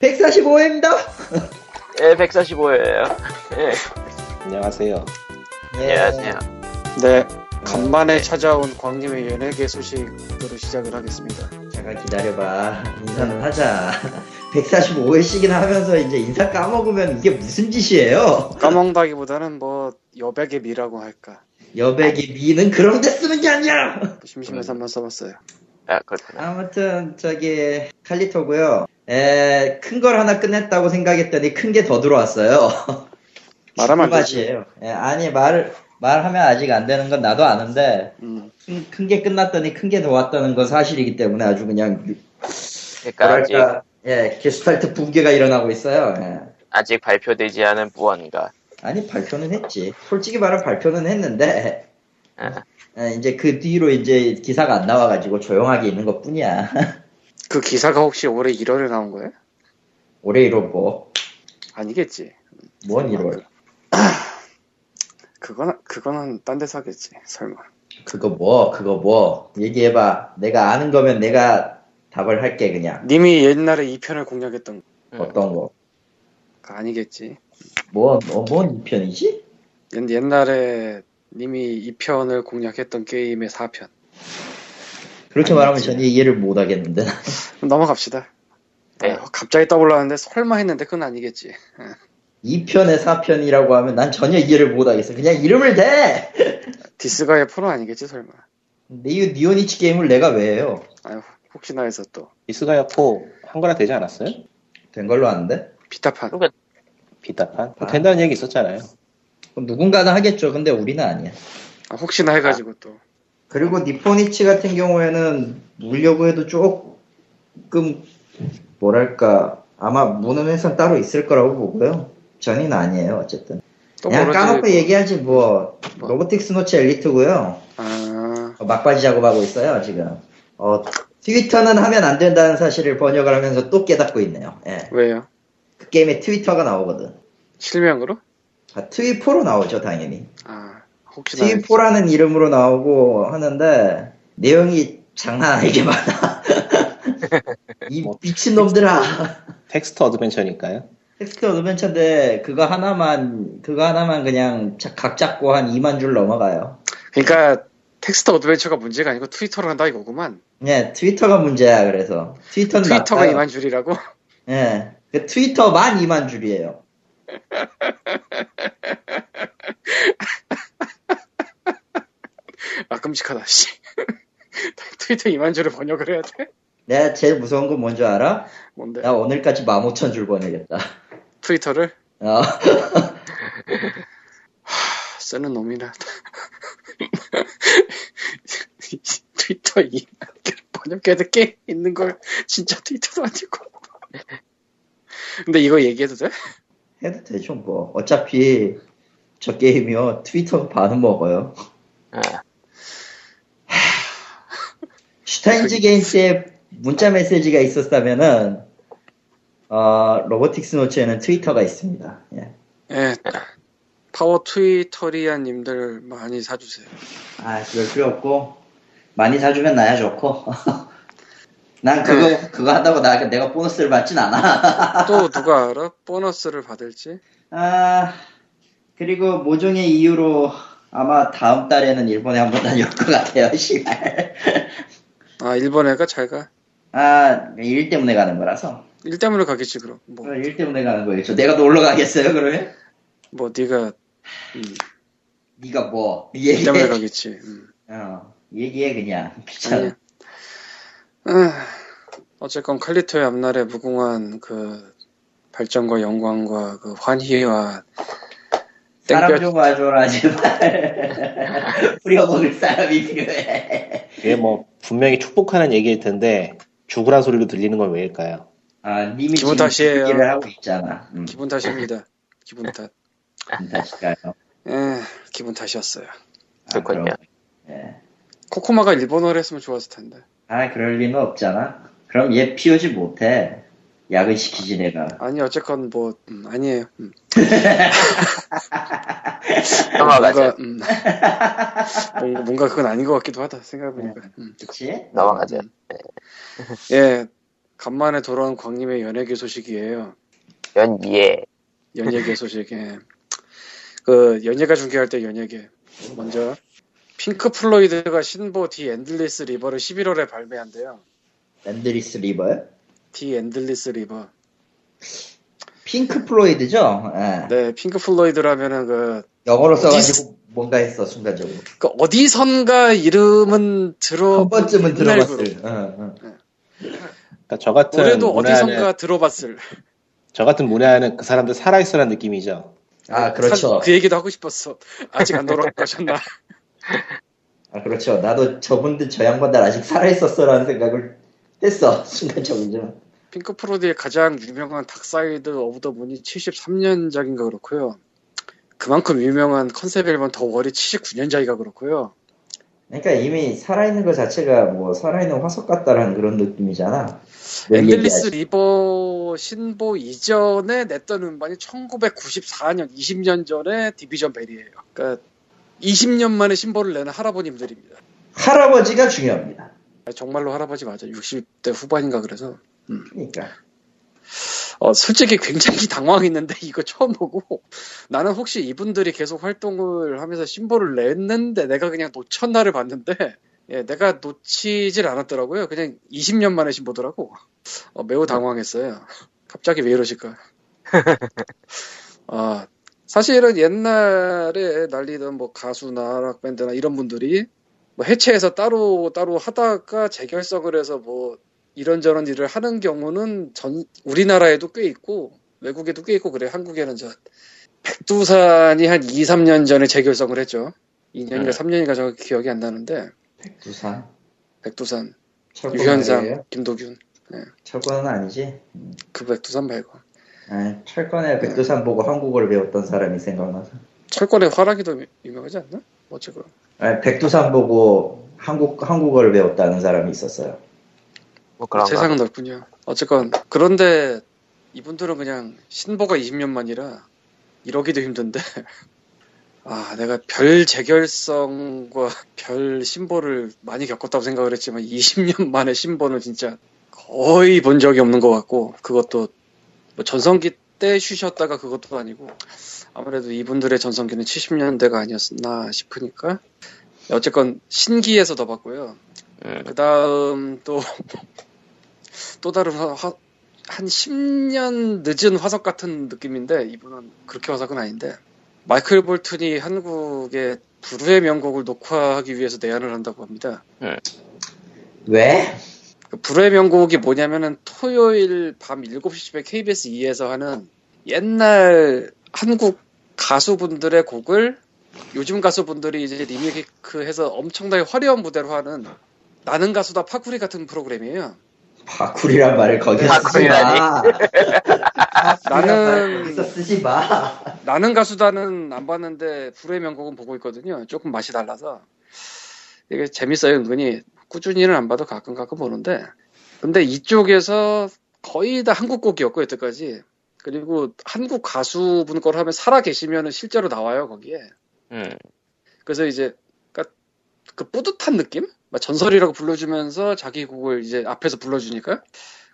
145회입니다. 예, 145예요. 예, 안녕하세요. 안녕하세요. 네, 간만에 찾아온 광님의 연예계 소식으로 시작을 하겠습니다. 잠깐 기다려봐. 인사는 하자. 145회씩이나 하면서 이제 인사 까먹으면 이게 무슨 짓이에요? 까먹다기보다는 뭐 여백의 미라고 할까. 여백이 미는 그런 데 쓰는 게 아니야! 심심해서 한번 써봤어요. 아, 그렇구나. 아무튼, 저기, 칼리토고요 에, 큰 걸 하나 끝냈다고 생각했더니 큰 게 더 들어왔어요. 말하면 안 되지. 맛이에요. 예, 아니, 말, 말하면 아직 안 되는 건 나도 아는데, 음, 큰게 끝났더니 큰 게 더 왔다는 건 사실이기 때문에 아주 그냥, 그러니까 아직, 뭐랄까, 예, 게스탈트 붕괴가 일어나고 있어요. 예. 아직 발표되지 않은 무언가. 아니, 발표는 했지. 솔직히 말하면 발표는 했는데, 아, 예, 이제 그 뒤로 이제 기사가 안 나와가지고 조용하게 있는 것 뿐이야. 그 기사가 혹시 올해 1월에 나온 거예요? 올해 1월 뭐, 아니겠지. 뭔 1월? 그건, 그거는 딴 데서 하겠지. 설마. 그거 뭐, 그거 뭐, 얘기해봐. 내가 아는 거면 내가 답을 할게, 그냥. 님이 옛날에 2편을 공략했던 음. 어떤 거. 거 아니겠지. 뭐, 뭐, 뭔 편이지? 옛- 옛날에 님이 2편을 공략했던 게임의 4편. 그렇게 말하면 전혀 이해를 못 하겠는데. 넘어갑시다. 네. 아, 갑자기 떠올랐는데 설마 했는데 그건 아니겠지. 2편에 4편이라고 하면 난 전혀 이해를 못 하겠어. 그냥 이름을 대! 디스가의 프로 아니겠지 설마. 니, 니오니치 게임을 내가 왜 해요? 아유, 혹시나 해서 또 이스가야 4 한거나 되지 않았어요? 된 걸로 아는데? 비타판. 비타판? 뭐 아. 된다는 얘기 있었잖아요. 그럼 누군가는 하겠죠. 근데 우리는 아니야. 아, 혹시나 해가지고 또. 그리고 니포니치 같은 경우에는 물려고 해도 조금 뭐랄까 아마 무는 회선 따로 있을 거라고 보고요. 전인 아니에요. 어쨌든. 또 그냥. 까놓고 얘기하지 뭐. 뭐. 로보틱스 노치 엘리트고요. 아, 어, 막바지 작업하고 있어요 지금. 어, 트위터는 하면 안 된다는 사실을 번역을 하면서 또 깨닫고 있네요. 예. 왜요? 그 게임에 트위터가 나오거든. 실명으로? 아, 트위포로 나오죠 당연히. 아, 혹시나. 트위포라는 이름으로 나오고 하는데 내용이 장난 아니게 많아. 이 뭐. 미친놈들아. text adventure니까요. text adventure인데 그거 하나만 그거 하나만 그냥 자- 각 잡고 한 2만 줄 넘어가요. 그러니까 텍스트 adventure가 문제가 아니고 트위터를 한다 이거구만. 예, 트위터가 문제야 그래서 트위터는 트위터가 낫다요. 2만 줄이라고? 예, 그 트위터만 2만 줄이에요. 아, 끔찍하다, 씨. 트위터 2만 줄을 번역을 해야 돼? 내가 제일 무서운 건 뭔지 알아? 뭔데? 나 오늘까지 15,000줄 보내겠다. 트위터를? 어, 하, 쓰는 놈이라. 트위터 2만 줄 번역해도 꽤 있는 걸 진짜 트위터도 아니고. 근데 이거 얘기해도 돼? 해도 되죠 뭐. 어차피 저 게임이요 트위터 반은 먹어요. 아, 슈타인즈 게임스에 문자 메시지가 있었다면은 어, 로보틱스 노츠에는 트위터가 있습니다. 예. 예. 파워 트위터리아님들 많이 사주세요. 아, 그럴 필요 없고 많이 사주면 나야 좋고. 난 그거 그거 한다고 나 내가 보너스를 받진 않아. 또 누가 알아? 보너스를 받을지? 아 그리고 모종의 이유로 아마 다음 달에는 일본에 한번 다녀올 것 같아요. 씨발. 아, 일본 애가 잘 가. 아 일 때문에 가는 거라서. 일 때문에 가겠지, 그럼. 뭐, 일 때문에 가는 거겠죠. 내가 놀러 가겠어요, 그러면? 뭐, 네가 음, 네가 뭐일 때문에 얘기해. 가겠지. 음. 어, 얘기해 그냥. 귀찮아. 아, 어쨌건 칼리토의 앞날에 무궁한 그 발전과 영광과 그 환희와 사람 땡볕 좀 와줘라 제발. 뿌려먹을 사람이 필요해. 이게 뭐 분명히 축복하는 얘기일 텐데 죽으란 소리로 들리는 건 왜일까요? 아, 님이 기분 탓이에요. 그 얘기를 하고 있잖아. 음, 기분 탓입니다. 기분 탓. 기분 탓일까요? 예, 기분 탓이었어요. 아, 그렇군요. 예. 코코마가 일본어를 했으면 좋았을 텐데. 아, 그럴 리는 없잖아. 그럼 얘 피우지 못해. 약을 시키지 내가. 아니 어쨌건 뭐 음, 아니에요. 음. 넘어가죠. 뭔가, 음, 뭔가 뭔가 그건 아닌 것 같기도 하다 생각해보니까. 음. 그치? 넘어가죠. 예, 간만에 돌아온 광님의 연예계 소식이에요. 연예. 연예계 소식에 그 연예가 중계할 때 연예계 먼저 핑크 플로이드가 신보 The Endless River를 11월에 발매한대요. Endless River요? The Endless River. 핑크 플로이드죠? 예. 네, 핑크 플로이드라면은 그, 영어로 어디 써가지고 뭔가 했어 순간적으로. 그 어디선가 이름은 들어 한 번쯤은 들어봤을. 응, 응. 그러니까 저 같은 올해도 어디선가 들어봤을. 저 같은 문외한은 그 사람들 살아있으란 느낌이죠. 아 그렇죠. 한- 그 얘기도 하고 싶었어. 아직 안 돌아가셨나? 아 그렇죠. 나도 저분들 저 양반들 아직 살아있었어라는 생각을 했어 순간적으로 좀. 핑크 플로이드의 가장 유명한 Dark Side of the Moon이 73년작인가 그렇고요. 그만큼 유명한 컨셉 앨범 The Wall이 79년작이가 그렇고요. 그러니까 이미 살아있는 것 자체가 뭐 살아있는 화석 같다라는 그런 느낌이잖아. 늘 Endless 얘기하지. River 신보 이전에 냈던 음반이 1994년, 20년 전에 Division Bell이에요. 그러니까 20년 만에 신보를 내는 할아버님들입니다. 할아버지가 중요합니다. 정말로 할아버지 맞아. 60대 후반인가 그래서. 그러니까 어, 솔직히 굉장히 당황했는데 이거 처음 보고 나는 혹시 이분들이 계속 활동을 하면서 신보를 냈는데 내가 그냥 놓쳤나를 봤는데 예, 내가 놓치질 않았더라고요. 그냥 20년 만에 신보더라고. 어, 매우 당황했어요. 갑자기 왜 이러실까? 아, 사실은 옛날에 날리던 뭐 가수나 락밴드나 이런 분들이 뭐 해체해서 따로 따로 하다가 재결성을 해서 뭐 이런저런 일을 하는 경우는 전 우리나라에도 꽤 있고 외국에도 꽤 있고 그래. 한국에는 저 백두산이 한 2, 3년 전에 재결성을 했죠. 2년인가 네. 3년인가 정확히 기억이 안 나는데 백두산 백두산, 유현상, 말이에요? 김도균 철권은 아니지. 그 백두산 말고 아, 철권에 백두산 보고 한국어를 배웠던 사람이 생각나서. 철권의 화랑이도 유명하지 않나? 어쨌건 아, 백두산 보고 한국 한국어를 배웠다는 사람이 있었어요. 뭐 그런 거. 세상은 넓군요. 어쨌건 그런데 이분들은 그냥 신보가 20년 만이라 이러기도 힘든데 아 내가 별 재결성과 별 신보를 많이 겪었다고 생각을 했지만 20년 만에 신보는 진짜 거의 본 적이 없는 것 같고 그것도 뭐 전성기 때 쉬셨다가 그것도 아니고 아무래도 이분들의 전성기는 70년대가 아니었나 싶으니까 어쨌건 신기해서 더 봤고요. 음, 그 다음 또, 또 다른 화, 화- 한 10년 늦은 화석 같은 느낌인데, 이분은 그렇게 화석은 아닌데, 마이클 볼튼이 한국에 불후의 명곡을 녹화하기 위해서 내한을 한다고 합니다. 왜? 그 불후의 명곡이 뭐냐면은 토요일 밤 7시쯤에 KBS 2에서 하는 옛날 한국 가수분들의 곡을 요즘 가수분들이 이제 리메이크해서 엄청나게 화려한 무대로 하는 나는 가수다 파쿠리 같은 프로그램이에요. 파쿠리란 말을 거기서. 마. 나는- 거기서 쓰지 마. 나는 가수다는 안 봤는데 불후의 명곡은 보고 있거든요. 조금 맛이 달라서 이게 재밌어요. 은근히 꾸준히는 안 봐도 가끔 가끔 보는데 근데 이쪽에서 거의 다 한국 곡이었고 여태까지 그리고 한국 가수분 걸 하면 살아 계시면 실제로 나와요 거기에. 음, 그래서 이제 그러니까 그 뿌듯한 느낌? 막 전설이라고 불러주면서 자기 곡을 이제 앞에서 불러주니까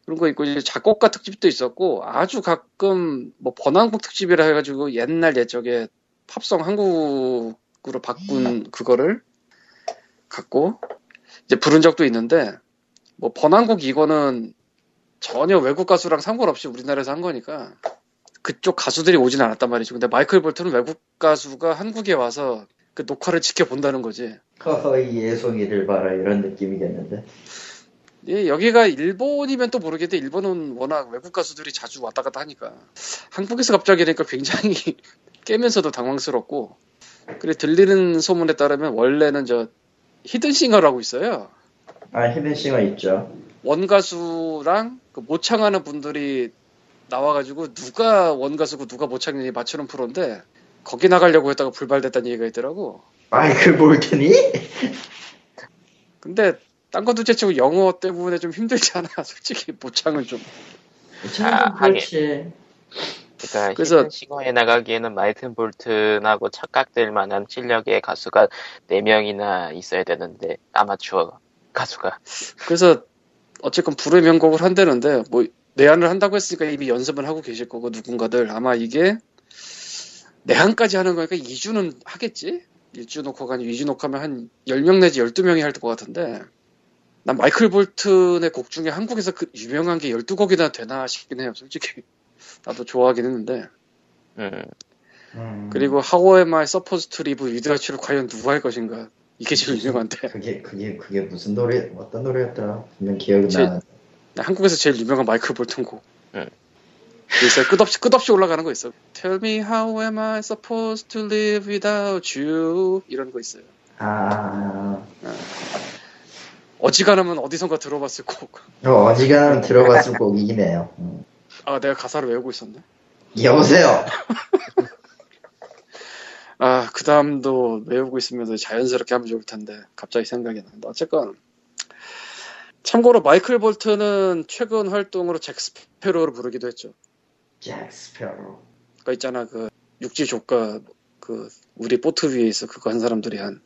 그런 거 있고 이제 작곡가 특집도 있었고 아주 가끔 뭐 번안곡 특집이라 해가지고 옛날 옛적에 팝송 한국으로 바꾼 그거를 갖고 이제 부른 적도 있는데 뭐 번안곡 이거는 전혀 외국 가수랑 상관없이 우리나라에서 한 거니까 그쪽 가수들이 오진 않았단 말이죠. 근데 마이클 볼튼은 외국 가수가 한국에 와서 그 녹화를 지켜본다는 거지. 허허 이 예송이를 봐라 이런 느낌이겠는데. 예, 여기가 일본이면 또 모르겠는데 일본은 워낙 외국 가수들이 자주 왔다 갔다 하니까 한국에서 갑자기 그러니까 굉장히 깨면서도 당황스럽고 그래 들리는 소문에 따르면 원래는 저 히든싱어라고 있어요. 아 히든싱어 있죠. 원가수랑 그 모창하는 분들이 나와가지고 누가 원가수고 누가 모창인지 맞추는 프로인데 거기 나가려고 했다가 불발됐다는 얘기가 있더라고. 마이클 볼튼이? 근데 딴건 둘째치고 영어 때문에 좀 힘들잖아. 솔직히 모창은 좀. 참 아, 그렇지. 그러니까 그래서- 싱어에 나가기에는 마이클 볼튼하고 착각될 만한 실력의 가수가 4명이나 있어야 되는데 아마추어 가수가 그래서 어쨌건 불의 명곡을 한다는데 뭐 내한을 한다고 했으니까 이미 연습은 하고 계실 거고 누군가들 아마 이게 내한까지 하는 거니까 2주는 하겠지? 1주 녹화가 아니고 2주 녹화면 한 10명 내지 12명이 할 것 같은데. 난 마이클 볼튼의 곡 중에 한국에서 그 유명한 게 12곡이나 되나 싶긴 해요 솔직히. 나도 좋아하긴 했는데. 음. 음, 그리고 How am I supposed to live without you를 과연 누가 할 것인가? 이게 제일 유명한데. 그게 그게 그게 무슨 노래 어떤 노래였더라? 분명 기억이 제- 나는 한국에서 제일 유명한 마이클 볼튼 곡. 응. 있어요 끝없이 끝없이 올라가는 거 있어 Tell me how am I supposed to live without you 이런 거 있어요 아, 어지간하면 어디선가 들어봤을 곡. 어, 어지간하면 들어봤을 곡이긴 해요. 음. 아, 내가 가사를 외우고 있었네. 여보세요. 아, 그 다음도 외우고 있으면서 자연스럽게 하면 좋을 텐데, 갑자기 생각이 난다. 어쨌건. 참고로 마이클 볼튼은 최근 활동으로 Jack Sparrow를 부르기도 했죠. Jack Sparrow. 그거 있잖아, 그, 육지 조카, 그, 우리 보트 위에 있어, 그거 한 사람들이 한.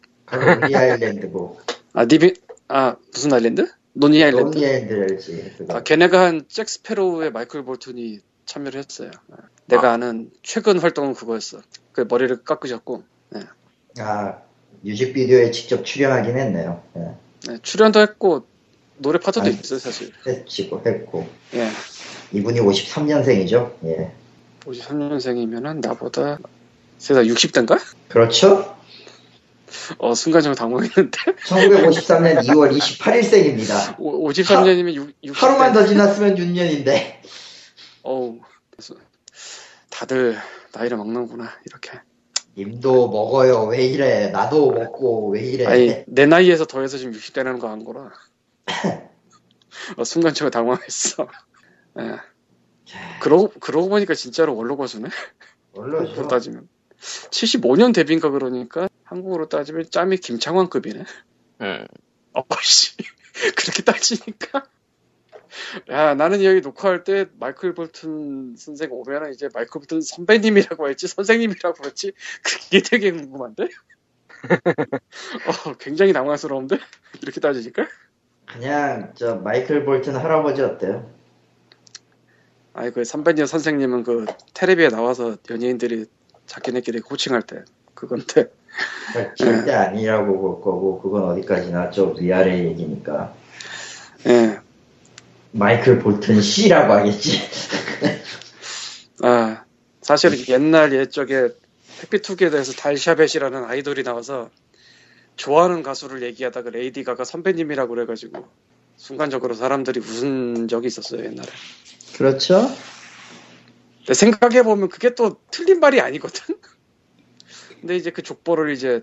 우리 아일랜드고. 아, 니비, 아, 무슨 아일랜드? 노니 아일랜드? 우리 아일랜드 알지. 그거. 아, 걔네가 한 잭 스페로우에 마이클 볼튼이 참여를 했어요. 아, 내가 아 는 최근 활동은 그거였어. 그 머리를 깎으셨고, 아, 뮤직비디오에 직접 출연하긴 했네요. 예. 네, 출연도 했고, 노래 파트도 아. 있어요, 사실. 했지고 했고. 예. 이분이 53년생이죠. 예. 53년생이면은 나보다 세상 60대인가? 그렇죠? 어, 순간적으로 당황했는데. 1953년 2월 28일생입니다. 53년이면 60, 하루만 더 지났으면 6년인데. 어우. 다들 나이를 먹는구나, 이렇게. 님도 먹어요. 왜 이래? 나도 먹고 왜 이래? 아니, 내 나이에서 더해서 지금 60대라는 거 안 거라. 어, 순간적으로 당황했어. 예. 그러고, 그러고 보니까 진짜로 원로거수네? 그로 원로죠. 따지면. 75년 데뷔인가 그러니까 한국으로 따지면 짬이 김창완급이네. 음. 어씨 그렇게 따지니까 야 나는 여기 녹화할 때 마이클 볼튼 선생 오면은 이제 마이클 볼튼 선배님이라고 했지 선생님이라고 했지 그게 되게 궁금한데 어 굉장히 당황스러운데 이렇게 따지니까 그냥 저 마이클 볼튼 할아버지 어때요? 아니 그 선배님 선생님은 그 텔레비에 나와서 연예인들이 자기네끼리 코칭할 때 그건데 절대 아니라고 볼 거고 그건 어디까지나 좀 위아래 얘기니까 예. 마이클 볼튼 씨라고 하겠지. 아, 사실 옛날 옛적에 햇빛 투기에 대해서 달샤벳이라는 아이돌이 나와서 좋아하는 가수를 얘기하다가 레이디 가가 선배님이라고 그래가지고 순간적으로 사람들이 웃은 적이 있었어요 옛날에. 그렇죠? 근데 생각해보면 그게 또 틀린 말이 아니거든? 근데 이제 그 족보를 이제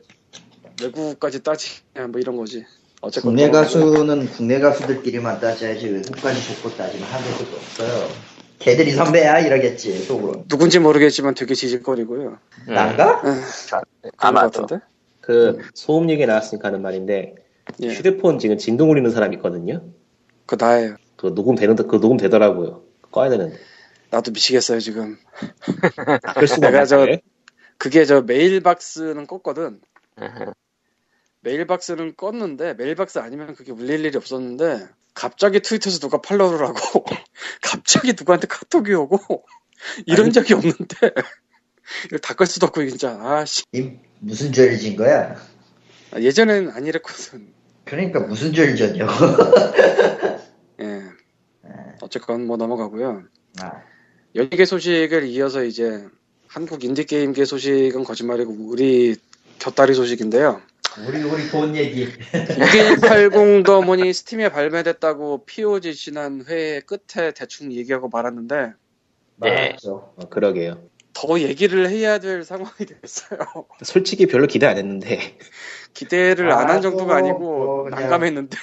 외국까지 따지냐 뭐 이런 거지. 어쨌건 국내 가수는 국내 가수들끼리만 따져야지 외국까지 족보 따지면 한도 끝도 없어요. 걔들이 선배야 이러겠지 속으로. 누군지 모르겠지만 되게 지질거리고요. 음. 난가? 같은데? 그 소음 얘기 나왔으니까 하는 말인데 예. 휴대폰 지금 진동 울리는 사람 있거든요. 그 나예요. 그 녹음 되는데 그 녹음 되더라고요. 꺼야 되는데 나도 미치겠어요 지금. 끌 수가 내가 저- 없는데 그게 저 메일박스는 껐거든. 메일박스는 껐는데 메일박스 아니면 그게 울릴 일이 없었는데 갑자기 트위터에서 누가 팔로우를 하고 갑자기 누구한테 카톡이 오고 이런 아니. 적이 없는데 이거 다끌 수도 없고 진짜 아씨 이 무슨 죄를 진 거야? 예전엔 안 이랬거든 그러니까 무슨 죄를 졌냐고. 예 어쨌건 뭐 넘어가고요 아, 연예계 소식을 이어서 이제 한국 인디게임계 소식은 거짓말이고 우리 곁다리 소식인데요 우리 우리 돈 얘기. 6180 더문이 스팀에 발매됐다고 POG 지난 회의 끝에 대충 얘기하고 말았는데 말았죠. 어, 그러게요. 더 얘기를 해야 될 상황이 됐어요. 솔직히 별로 기대 안 했는데 기대를 아, 안한 정도가 또 아니고 뭐 난감했는데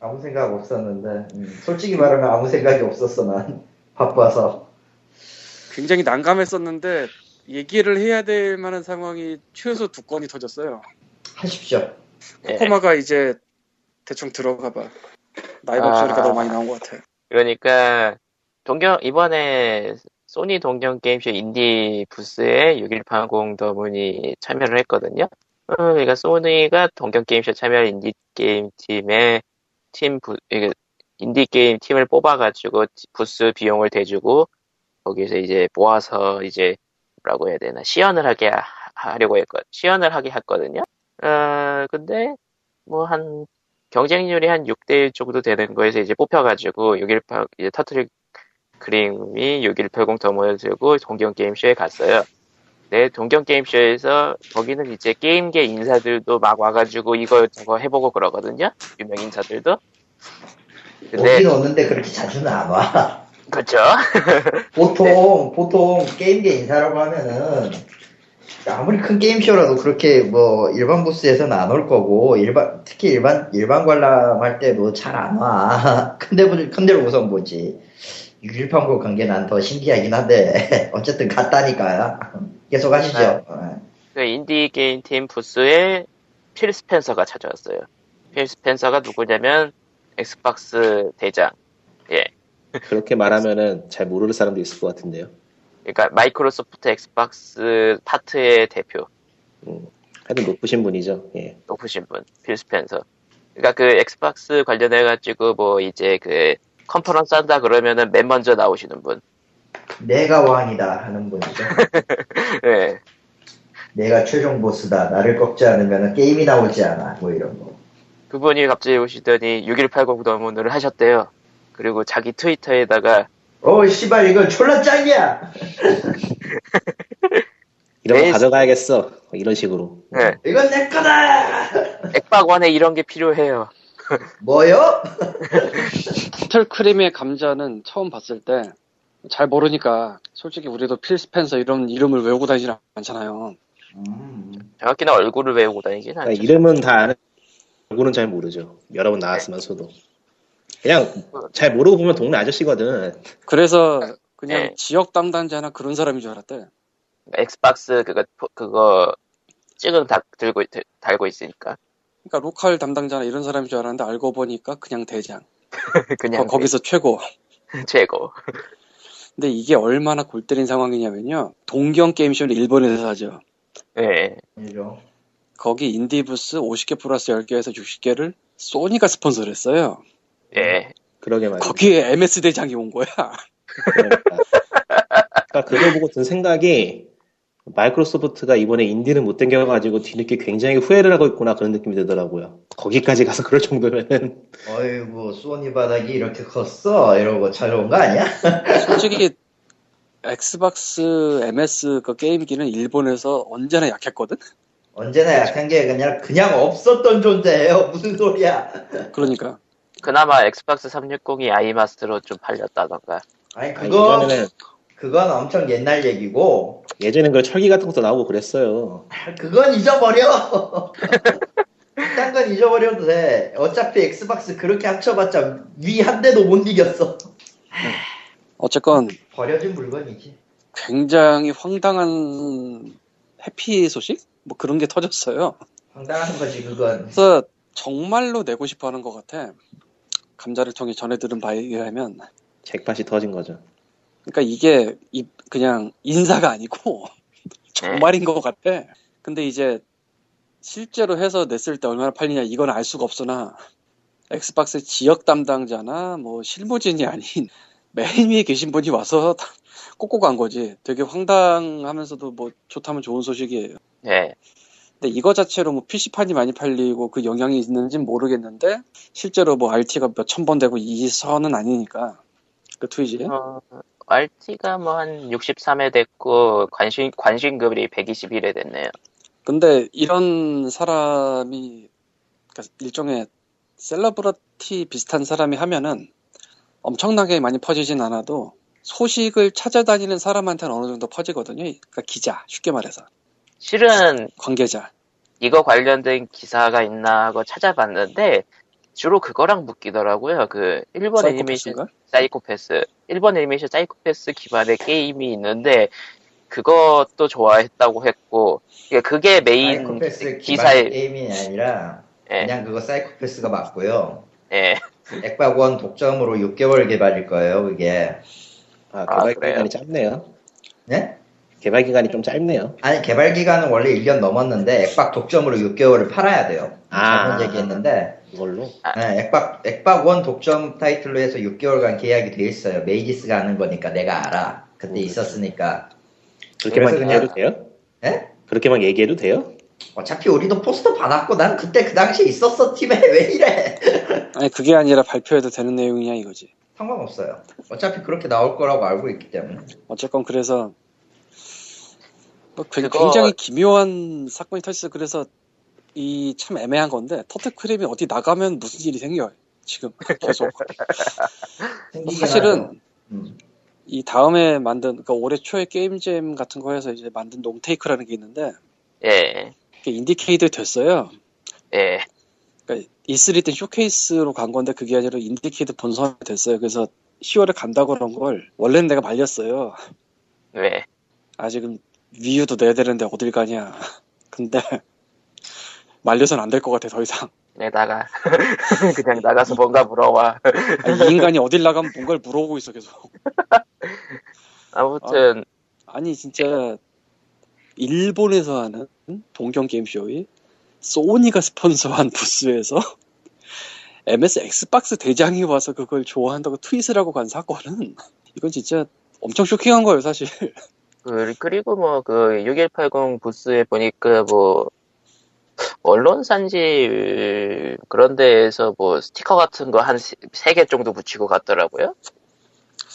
아무 생각 없었는데 음, 솔직히 말하면 아무 생각이 없었어 난 바빠서. 굉장히 난감했었는데 얘기를 해야 될 만한 상황이 최소 두 건이 터졌어요. 하십시오. 예. 코코마가 이제 대충 들어가봐. 나이 아. 목소리가 너무 많이 나온 것 같아. 그러니까 동경 이번에 소니 동경 게임쇼 인디 부스에 6180 더문이 참여를 했거든요. 어, 그러니까 소니가 동경 게임쇼 참여한 인디 게임 팀의 팀 부, 이게 인디 게임 팀을 뽑아가지고 부스 비용을 대주고 거기서 이제 모아서 이제 뭐라고 해야 되나 시연을 하게 하- 하려고 했거 시연을 하게 했거든요. 어 근데 뭐 한 경쟁률이 한 6대1 정도 되는 거에서 이제 뽑혀가지고 618 이제 터트릴 그림이 6180 더모를 들고 동경 게임쇼에 갔어요. 네, 동경 게임쇼에서 거기는 이제 게임계 인사들도 막 와가지고 이거 저거 해보고 그러거든요. 유명 인사들도. 근데 오긴 오는데 그렇게 자주는 안 와. 그쵸? 보통 보통 게임계 인사라고 하면은 아무리 큰 게임쇼라도 그렇게 뭐 일반 부스에서는 안 올 거고 일반 특히 일반 일반 관람할 때도 잘 안 와. 큰데 보- 큰 데로 우선 보지. 6189 관계 난더 신기하긴 한데 어쨌든 갔다니까요. 계속 하시죠. 네. 어. 그 인디 게임 팀 부스에 필 스펜서가 찾아왔어요. 필 스펜서가 누구냐면 엑스박스 대장. 예. 그렇게 말하면은 잘 모르는 사람도 있을 것 같은데요. 그러니까 마이크로소프트 엑스박스 파트의 대표. 하여튼 높으신 분이죠. 예. 높으신 분, 필 스펜서. 그러니까 그 엑스박스 관련해 가지고 뭐 이제 그 컨퍼런스 한다 그러면은 맨 먼저 나오시는 분. 내가 왕이다 하는 분이죠. 예. 내가 최종 보스다. 나를 꺾지 않으면 게임이 나오지 않아. 뭐 이런 거. 그분이 갑자기 오시더니 6180 더문을 하셨대요. 그리고 자기 트위터에다가 어 씨발 이거 졸라 짱이야. 이런 네. 거 가져가야겠어. 뭐 이런 식으로. 예, 이건 내 거다. 액박원에 이런 게 필요해요. 뭐요? 스텔크림의 감자는 처음 봤을 때 잘 모르니까 솔직히 우리도 필 스펜서 이런 이름을 외우고 다니지 않잖아요. 음. 정확히는 얼굴을 외우고 다니진 그러니까 않죠. 이름은 다 아는, 얼굴은 잘 모르죠. 여러 번 나왔으면서도. 그냥 잘 모르고 보면 동네 아저씨거든. 그래서 그냥 네. 지역 담당자나 그런 사람인 줄 알았대. 엑스박스 그거 그거 찍은 다 들고 있- 달고 있으니까 그러니까 local 담당자나 이런 사람인 줄 알았는데 알고 보니까 그냥 대장. 그냥 거, 기서 최고. 최고. 근데 이게 얼마나 골 때린 상황이냐면요. 동경 게임쇼는 일본에서 하죠. 예. 이죠. 거기 인디부스 50개 플러스 10개에서 60개를 소니가 스폰서를 했어요. 예. 그러게 말이야. 거기에 MS 대장이 온 거야. 그러니까. 그러니까 그걸 보고 든 생각이 마이크로소프트가 이번에 인디는 못 땡겨가지고 뒤늦게 굉장히 후회를 하고 있구나 그런 느낌이 들더라고요. 거기까지 가서 그럴 정도면은 어이구 소니 바닥이 이렇게 컸어 이러고 잘온거 아니야? 솔직히 엑스박스 MS 그 게임기는 일본에서 언제나 약했거든? 언제나 약한 게 그냥 그냥 없었던 존재예요. 무슨 소리야? 그러니까. 그나마 엑스박스 360이 아이마스터로 좀 팔렸다던가. 아니 아니, 그거 예전에는 그건 엄청 옛날 얘기고 예전엔 그 철기 같은 것도 나오고 그랬어요. 그건 잊어버려. 딴 건 잊어버려도 돼. 어차피 엑스박스 그렇게 합쳐봤자 위 한 대도 못 이겼어. 어쨌건 버려진 물건이지. 굉장히 황당한 해피 소식? 뭐 그런 게 터졌어요. 황당한 거지 그건. 그래서 정말로 내고 싶어 하는 것 같아. 감자를 통해 전해 들은 바에 의하면. jackpot이 터진 거죠. 그러니까 이게 이- 그냥 인사가 아니고 정말인 것 같아. 근데 이제 실제로 해서 냈을 때 얼마나 팔리냐 이건 알 수가 없으나 엑스박스 지역 담당자나 뭐 실무진이 아닌 메인 위에 계신 분이 와서 꼭꼭 간 거지. 되게 황당하면서도 뭐 좋다면 좋은 소식이에요. 예. 근데 이거 자체로 뭐 PC판이 많이 팔리고 그 영향이 있는지는 모르겠는데 실제로 뭐 RT가 몇 천 번 되고 이 선은 아니니까 그 트위지. 어, RT가 뭐 한 63회 됐고 관심 관심급이 121회 됐네요. 근데 이런 사람이 그러니까 일종의 셀러브러티 비슷한 사람이 하면은 엄청나게 많이 퍼지진 않아도 소식을 찾아다니는 사람한테는 어느 정도 퍼지거든요. 그러니까 기자, 쉽게 말해서 실은 관계자. 이거 관련된 기사가 있나 하고 찾아봤는데 주로 그거랑 묶이더라고요. 그 일본 애니메이션 사이코패스인가? 사이코패스, 일본 애니메이션 사이코패스 기반의 게임이 있는데 그것도 좋아했다고 했고 그게 메인 사이코패스 기사에 게임이 아니라 예, 그냥 그거 사이코패스가 맞고요. 예. 액박원 독점으로 6개월 개발일 거예요. 그게. 아, 아, 개발 그래요? 기간이 짧네요. 네? 개발 기간이 좀 짧네요. 아니 개발 기간은 원래 1년 넘었는데 액박 독점으로 6개월을 팔아야 돼요. 아. 잘못 얘기했는데 그걸로. 네, 액박, 액박1 독점 타이틀로 해서 6개월간 계약이 돼 있어요. 메이지스가 하는 거니까 내가 알아. 그때 음. 있었으니까. 그렇게만 얘기해도 돼요? 예? 그렇게만 얘기해도 돼요? 어차피 우리도 포스터 받았고 난 그때 그 당시에 있었어 팀에 왜 이래? 아니 그게 아니라 발표해도 되는 내용이냐 이거지. 상관없어요. 어차피 그렇게 나올 거라고 알고 있기 때문에. 어쨌건 그래서 뭐 굉- 그거- 굉장히 기묘한 사건이 터졌어. 그래서 이 참 애매한 건데 터트 크림이 어디 나가면 무슨 일이 생겨요. 지금 계속 사실은. 음. 이 다음에 만든 그러니까 올해 초에 game jam 같은 거에서 이제 만든 Long Take라는 게 있는데 예, IndieCade 됐어요. 예, 그러니까 E3 때 쇼케이스로 간 건데 그게 아니라 IndieCade 본선이 됐어요. 그래서 10월에 간다고 그런 걸 원래는 내가 말렸어요. 왜? 아직은 Wii U도 내야 되는데 어딜 가냐. 근데 말려서는 안될 것 같아 더 이상. 그냥 나가. 그냥 나가서 뭔가 물어와. 아니, 이 인간이 어딜 나가면 뭔가를 물어오고 있어 계속. 아무튼, 아 니 진짜 일본에서 하는 동경 게임쇼에 소니가 스폰서한 부스에서 MS 엑스박스 대장이 와서 그걸 좋아한다고 트윗을 하고 간 사건은 이건 진짜 엄청 쇼킹한 거예요 사실. 그, 그리고 뭐, 그, 6180 부스에 보니까 뭐, 언론산지 그런 데에서 뭐 스티커 같은 거 한 세 개 정도 붙이고 갔더라고요.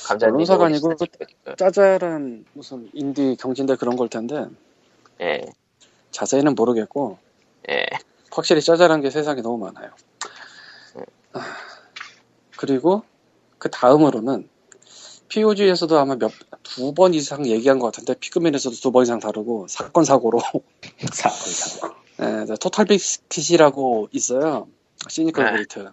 감자님. 언론사가 아니고 짜잘한 무슨 인디 경진대 그런 걸 텐데 예, 자세히는 모르겠고 예, 확실히 짜잘한 게 세상에 너무 많아요. 네. 아, 그리고 그 다음으로는 POG에서도 아마 몇 두 번 이상 얘기한 것 같은데 피그민에서도 두 번 이상 다루고 사건 사고로 사건 사고. 예, 네, TotalBiscuit이라고 있어요. Cynical 네. Brit.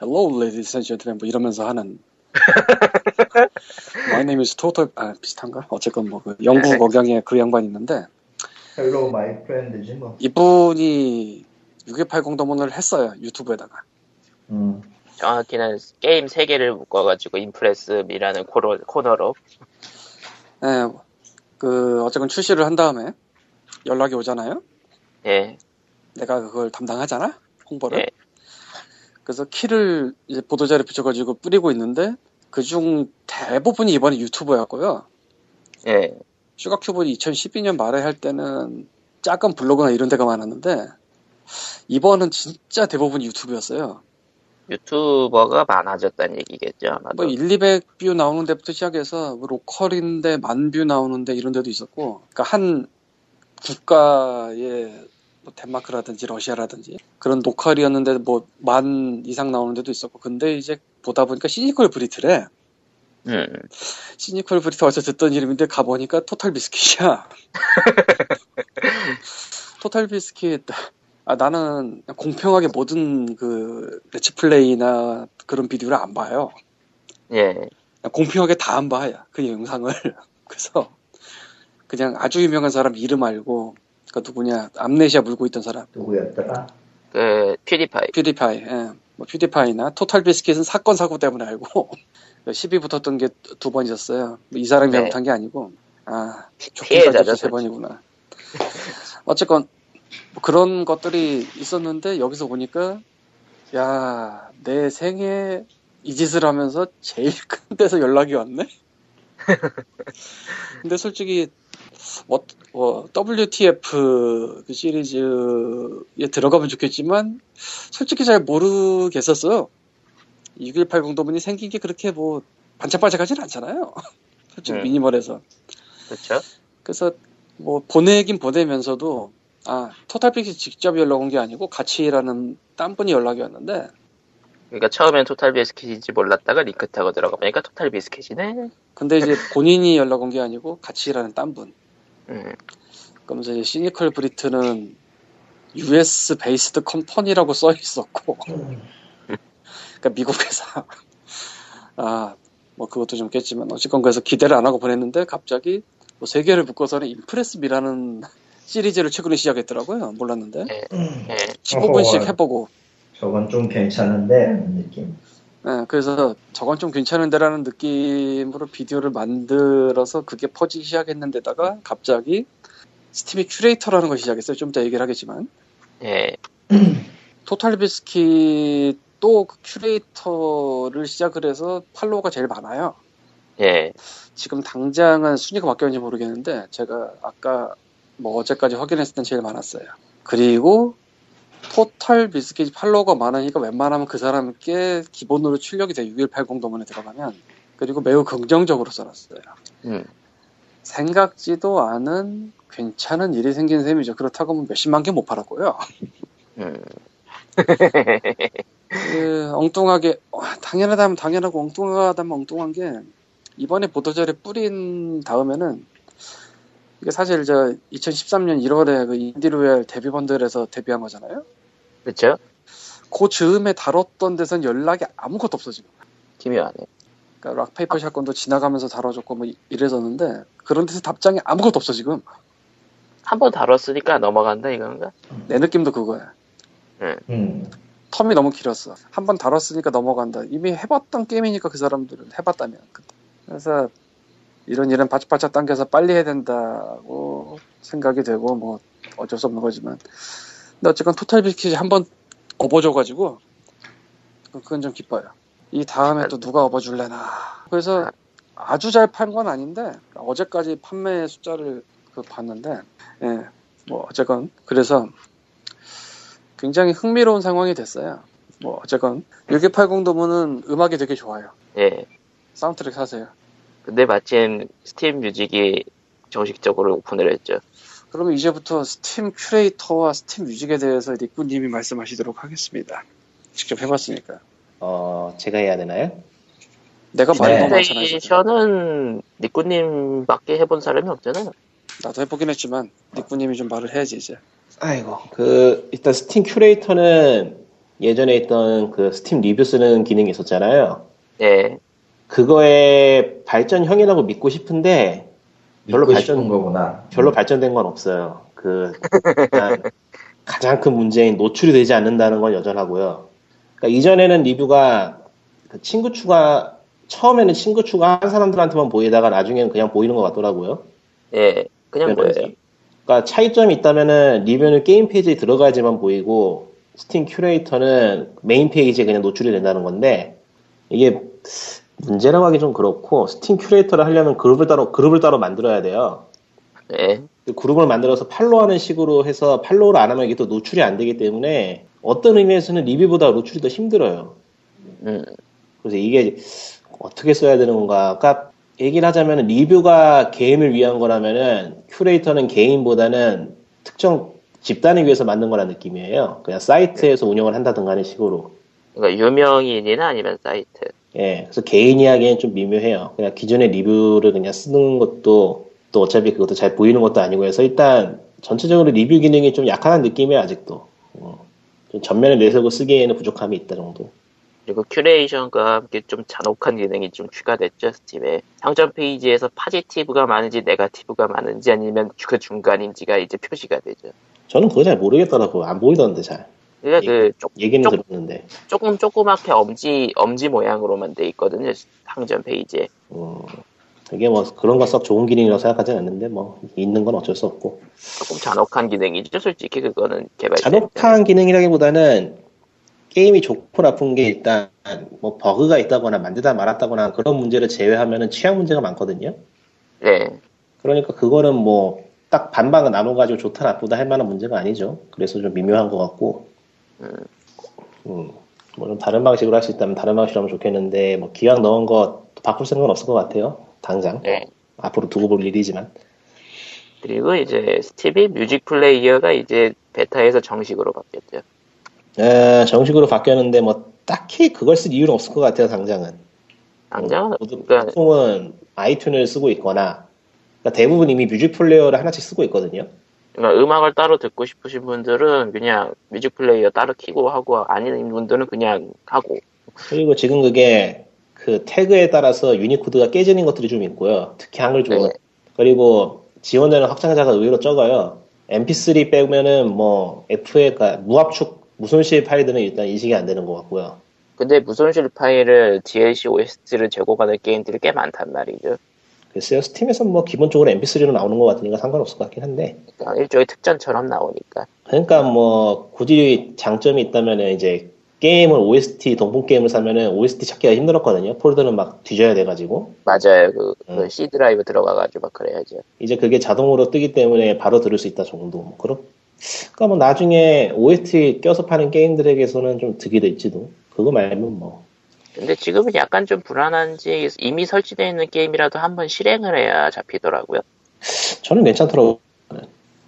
Hello, ladies and gentlemen. 뭐 이러면서 하는. My name is Total. 아 비슷한가? 어쨌건 뭐 그 영국 네. 억양의 그 양반이 있는데 Hello my friend지 뭐. 이분이 6280 도문을 했어요 유튜브에다가. 음. 정확히는 게임 세 개를 묶어가지고 인프레스미라는 코너, 코너로. 예, 그 어쨌건 출시를 한 다음에 연락이 오잖아요. 예, 내가 그걸 담당하잖아 홍보를. 네. 그래서 키를 이제 보도자료 붙여가지고 뿌리고 있는데 그중 대부분이 이번에 유튜브였고요. 예, 슈가큐브는 2012년 말에 할 때는 작은 블로그나 이런 데가 많았는데 이번은 진짜 대부분 유튜브였어요. 유튜버가 많아졌다는 얘기겠죠, 아마도. 뭐 1, 200뷰 나오는 데부터 시작해서 뭐 local인데 만 뷰 나오는데 이런 데도 있었고 그러니까 한 국가의 뭐 덴마크라든지 러시아라든지 그런 local이었는데 뭐 만 이상 나오는 데도 있었고. 근데 이제 보다 보니까 Cynical Brit래 음, Cynical Brit 어디서 듣던 이름인데 가보니까 TotalBiscuit이야. TotalBiscuit. 아 나는 공평하게 모든 그 매치 플레이나 그런 비디오를 안 봐요. 예, 공평하게 다 안 봐요. 그 영상을. 그래서 그냥 아주 유명한 사람 이름 알고 그 누구냐 암네시아 물고 있던 사람 누구였더라? 그, 퓨디파이. 퓨디파이 예. 뭐 퓨디파이나 토탈 비스킷은 사건 사고 때문에 알고 시비 붙었던 게 두번 있었어요. 뭐 이 사람이 네. 잘못한 게 아니고 아 피해자죠, 세 번이구나. 어쨌건 뭐 그런 것들이 있었는데 여기서 보니까 야 내 생애 이 짓을 하면서 제일 큰 데서 연락이 왔네. 근데 솔직히 뭐, 뭐, WTF 그 시리즈에 들어가면 좋겠지만 솔직히 잘 모르겠었어요. 6180 도문이 생긴 게 그렇게 뭐 반짝반짝하진 않잖아요. 솔직히 음. 미니멀해서. 그쵸? 그래서 뭐 보내긴 보내면서도 아 TotalBiscuit이 직접 연락 온 게 아니고 같이 일하는 딴 분이 연락이 왔는데 그러니까 처음엔 TotalBiscuit인지 몰랐다가 링크 타고 들어가 보니까 TotalBiscuit이네. 근데 이제 본인이 연락 온 게 아니고 같이 일하는 딴 분. 음, 그러면서 이제 시니컬 브리트는 US 베이스드 컴퍼니라고 써 있었고, 그러니까 미국 회사. 아, 뭐 그것도 좀 깼지만 어쨌건 그래서 기대를 안 하고 보냈는데 갑자기 뭐 세 개를 묶어서는 Impress Me라는 시리즈를 최근에 시작했더라고요. 몰랐는데 음. 예, 15분씩 어허. 해보고. 저건 좀 괜찮은데 느낌. 예, 그래서 저건 좀 괜찮은데라는 느낌으로 비디오를 만들어서 그게 퍼지기 시작했는데다가 갑자기 스팀이 큐레이터라는 걸 시작했어요. 좀 이따 얘기를 하겠지만. 예, TotalBiscuit도 그 큐레이터를 시작을 해서 팔로워가 제일 많아요. 예. 지금 당장은 순위가 바뀌었는지 모르겠는데 제가 아까 뭐 어제까지 확인했을 땐 제일 많았어요. 그리고 토탈 비스킷 팔로워가 많으니까 웬만하면 그 사람께 기본으로 출력이 돼 6180 도면에 들어가면 그리고 매우 긍정적으로 써놨어요. 음. 생각지도 않은 괜찮은 일이 생긴 셈이죠. 그렇다고 뭐 몇십만 개 못 팔았고요. 음. 그 엉뚱하게 어, 당연하다면 당연하고 엉뚱하다면 엉뚱한 게 이번에 보도자료 뿌린 다음에는 이게 사실 저 2013년 1월에 그 Indie Royale Debut Bundle에서 데뷔한 거잖아요. 그쵸? 그 즈음에 다뤘던 데선 연락이 아무것도 없어 지금. 기묘하네. 그러니까 Rock Paper Shotgun도 지나가면서 다뤄줬고 뭐 이- 이래졌는데 그런 데서 답장이 아무것도 없어 지금. 한 번 다뤘으니까 넘어간다 이건가? 내 느낌도 그거야. 음. 텀이 너무 길었어. 한 번 다뤘으니까 넘어간다. 이미 해봤던 게임이니까 그 사람들은 해봤다면. 그래서 이런 일은 바짝바짝 당겨서 빨리 해야 된다고 생각이 되고 뭐 어쩔 수 없는 거지만. 근데 어쨌건 토탈 비키지 한번 업어줘가지고 그건 좀 기뻐요. 이 다음에 또 누가 업어줄래나. 그래서 아주 잘 판 건 아닌데 어제까지 판매 숫자를 그 봤는데 예, 뭐 어쨌건 그래서 굉장히 흥미로운 상황이 됐어요. 뭐 어쨌건 6180 the moon은 음악이 되게 좋아요. 예. 사운드트랙 사세요. 근데 마침 스팀 Music이 정식적으로 오픈을 했죠. 그러면 이제부터 스팀 큐레이터와 스팀 Music에 대해서 니꾸님이 말씀하시도록 하겠습니다. 직접 해봤으니까. 어, 제가 해야 되나요? 내가 네. 너무 많잖아요. 지금. 큐레이션은 니꾸님밖에 해본 사람이 없잖아요. 나도 해보긴 했지만 니꾸님이 좀 말을 해야지 이제. 아이고. 그, 일단 스팀 큐레이터는 예전에 있던 그 스팀 리뷰 쓰는 기능이 있었잖아요. 예. 그거의 발전형이라고 믿고 싶은데 별로 믿고 발전- 거구나. 별로 발전된 건 없어요. 그 일단 가장 큰 문제인 노출이 되지 않는다는 건 여전하고요. 그러니까 이전에는 리뷰가 그 친구 추가 처음에는 친구 추가한 사람들한테만 보이다가 나중에는 그냥 보이는 것 같더라고요. 예. 그냥 뭐예요? 그러니까 차이점이 있다면은 리뷰는 게임 페이지에 들어가야지만 보이고 스팀 큐레이터는 메인 페이지에 그냥 노출이 된다는 건데 이게 문제라고 하기 좀 그렇고 스팀 큐레이터를 하려면 그룹을 따로 그룹을 따로 만들어야 돼요. 예. 그 그룹을 만들어서 팔로우하는 식으로 해서 팔로우를 안 하면 이게 또 노출이 안 되기 때문에 어떤 의미에서는 리뷰보다 노출이 더 힘들어요. 음. 그래서 이게 어떻게 써야 되는 건가? 그러니까 얘기를 하자면 리뷰가 게임을 위한 거라면은 큐레이터는 개인보다는 특정 집단을 위해서 만든 거라는 느낌이에요. 그냥 사이트에서 운영을 한다든가 하는 식으로. 그러니까 유명인이나 아니면 사이트. 예, 그래서 개인이 하기엔 좀 미묘해요. 그냥 기존의 리뷰를 그냥 쓰는 것도 또 어차피 그것도 잘 보이는 것도 아니고 해서 일단 전체적으로 리뷰 기능이 좀 약한 느낌이에요, 아직도. 어, 좀 전면에 내세우고 쓰기에는 부족함이 있다 정도. 그리고 큐레이션과 함께 좀 잔혹한 기능이 좀 추가됐죠, 스팀에. 상점 페이지에서 positive가 많은지 negative가 많은지 아니면 그 중간인지가 이제 표시가 되죠. 저는 그거 잘 모르겠더라고요. 안 보이던데 잘. 그러니까 그 조, 얘기는 좀- 들었는데. 조금 조그맣게 엄지 엄지 모양으로만 돼 있거든요, 상점 페이지에. 음, 이게 뭐 그런 거 썩 좋은 기능이라고 생각하진 않는데 뭐 있는 건 어쩔 수 없고 조금 잔혹한 기능이죠, 솔직히 그거는 개발. 잔혹한 기능이라기보다는 게임이 좋고 나쁜 게 일단 뭐 버그가 있다거나 만들다 말았다거나 그런 문제를 제외하면은 취향 문제가 많거든요. 네. 그러니까 그거는 뭐 딱 반반을 나눠가지고 좋다 나쁘다 할 만한 문제가 아니죠. 그래서 좀 미묘한 것 같고, 음, 뭐좀 다른 방식으로 할 수 있다면 다른 방식으로 하면 좋겠는데 뭐 기왕 넣은 거 바꿀 생각은 없을 것 같아요. 당장 네. 앞으로 두고 볼 일이지만. 그리고 이제 스팀이 music player가 이제 베타에서 정식으로 바뀌었죠. 에, 정식으로 바뀌었는데 뭐 딱히 그걸 쓸 이유는 없을 것 같아요 당장은 당장은 모든 그러니까 보통은 iTunes를 쓰고 있거나 그러니까 대부분 이미 music player를 하나씩 쓰고 있거든요 그러니까 음악을 따로 듣고 싶으신 분들은 그냥 music player 따로 키고 하고 아닌 분들은 그냥 하고. 그리고 지금 그게 그 태그에 따라서 유니코드가 깨지는 것들이 좀 있고요. 특히 한글 쪽은. 네. 그리고 지원되는 확장자가 의외로 적어요. mp3 빼면은 뭐 FA 가 무압축 무손실 파일들은 일단 인식이 안 되는 것 같고요. 근데 무손실 파일을 DLC OST를 제공하는 게임들이 꽤 많단 말이죠. 글쎄요, 스팀에서 뭐 기본적으로 MP3로 나오는 것 같으니까 상관없을 것 같긴 한데. 그러니까 일종의 특전처럼 나오니까. 그러니까 뭐 굳이 장점이 있다면은 이제 게임을 OST 동봉 게임을 사면은 OST 찾기가 힘들었거든요. 폴더는 막 뒤져야 돼가지고 맞아요. 그, 그 음. C 드라이브 들어가가지고 막 그래야죠. 이제 그게 자동으로 뜨기 때문에 바로 들을 수 있다 정도. 뭐 그런. 그러니까 뭐 나중에 OST 껴서 파는 게임들에게서는 좀 득이 될지도. 그거 말면 뭐. 근데 지금은 약간 좀 불안한지 이미 설치되어 있는 게임이라도 한번 실행을 해야 잡히더라고요. 저는 괜찮더라고.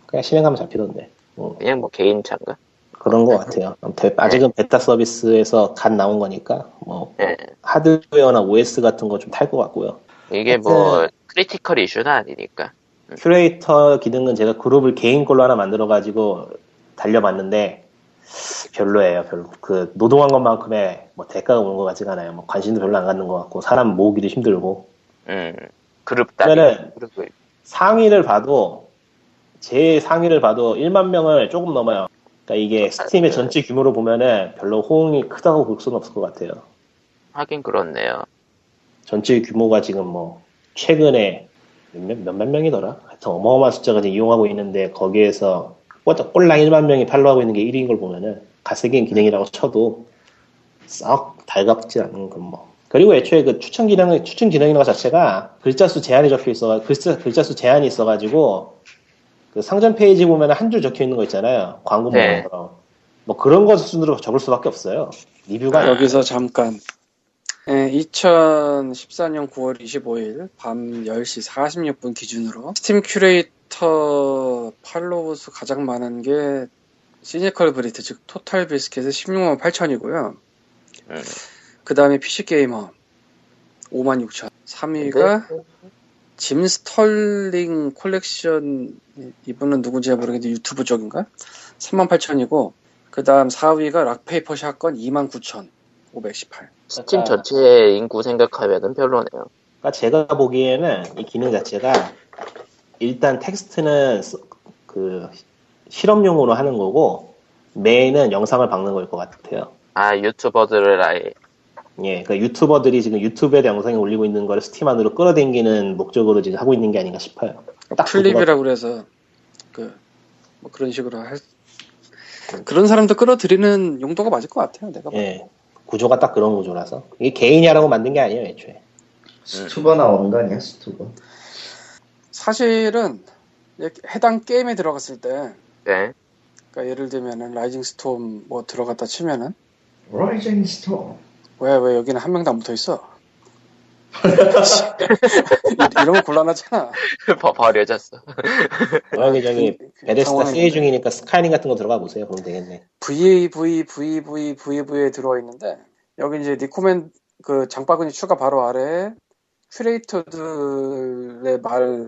그냥 실행하면 잡히던데. 뭐 그냥 뭐 개인 차인가? 그런 것 같아요. 아무튼 아직은 베타 서비스에서 갓 나온 거니까 뭐 예. 하드웨어나 OS 같은 거 좀 탈 것 같고요. 이게 뭐 critical 이슈는 아니니까. 큐레이터 기능은 제가 그룹을 개인 걸로 하나 만들어가지고 달려봤는데 별로예요. 별로. 그 노동한 것만큼의 뭐 대가가 오는 것 같지가 않아요. 뭐 관심도 별로 안 갖는 것 같고 사람 모으기도 힘들고 음. 그룹. 그러면은. 상위를 봐도 제 상위를 봐도 1만 명을 조금 넘어요. 그러니까 이게 스팀의 전체 규모로 보면은 별로 호응이 크다고 볼 수는 없을 것 같아요. 하긴 그렇네요. 전체 규모가 지금 뭐 최근에 몇몇 몇만 명이더라. 하여튼 어마어마한 숫자가 지금 이용하고 있는데 거기에서 꼴- 꼴랑 1만 명이 팔로우하고 있는 게 1위인 걸 보면은 가세긴 기능이라고 쳐도 썩 달갑지 않은 건 뭐. 그리고 애초에 그 추천 기능 추천 기능이라는 것 자체가 글자 수 제한이 적혀 있어 글자 글자 수 제한이 있어가지고 그 상점 페이지 보면 한 줄 적혀 있는 거 있잖아요. 광고 네. 뭐 그런 것 수준으로 적을 수밖에 없어요. 리뷰가. 여기서 잠깐. 예, 2014년 9월 25일 밤 10시 46분 기준으로 스팀 큐레이터 follow 수 가장 많은 게 Cynical Brit 즉 TotalBiscuit의 16만 8천이고요. 음. 그 다음에 PC Gamer 5만 6천. 3위가 네. Jim Sterling Collection 이분은 누군지 모르겠는데 유튜브 쪽인가? 3만 8천이고 그 다음 4위가 Rock Paper Shotgun 2만 9천 518. 스팀 전체 인구 생각하면은 별로네요. 그러니까 제가 보기에는 이 기능 자체가 일단 텍스트는 써- 그 실험용으로 하는 거고 메인은 영상을 박는 거일 것 같아요. 아 유튜버들을 아예 예, 그 유튜버들이 지금 YouTube에 영상에 올리고 있는 거를 스팀 안으로 끌어당기는 목적으로 지금 하고 있는 게 아닌가 싶어요. 딱 플립이라고 그래서 그 뭐 그런 식으로 할 그런 사람들 끌어들이는 용도가 맞을 것 같아요. 내가 봐도. 예, 구조가 딱 그런 구조라서 이게 개인이 하라고 만든 게 아니에요, 애초에. 스투버 나오는 거 아니야, 스투버? 사실은 해당 게임에 들어갔을 때 네. 그러니까 예를 들면은 Rising Storm 뭐 들어갔다 치면은 라이징 스톰. 왜 왜 여기는 한 명도 안 붙어 있어? 이- 이러면 곤란하잖아. 버- 버려졌어. 여기 저기 그 베데스다 상황이 세일 중이니까 스카이닝 같은 거 들어가 보세요. 그럼 되겠네. VV, VV, VV에 들어와 있는데, 여기 이제 니코멘 그 장바구니 추가 바로 아래에 큐레이터들의 말이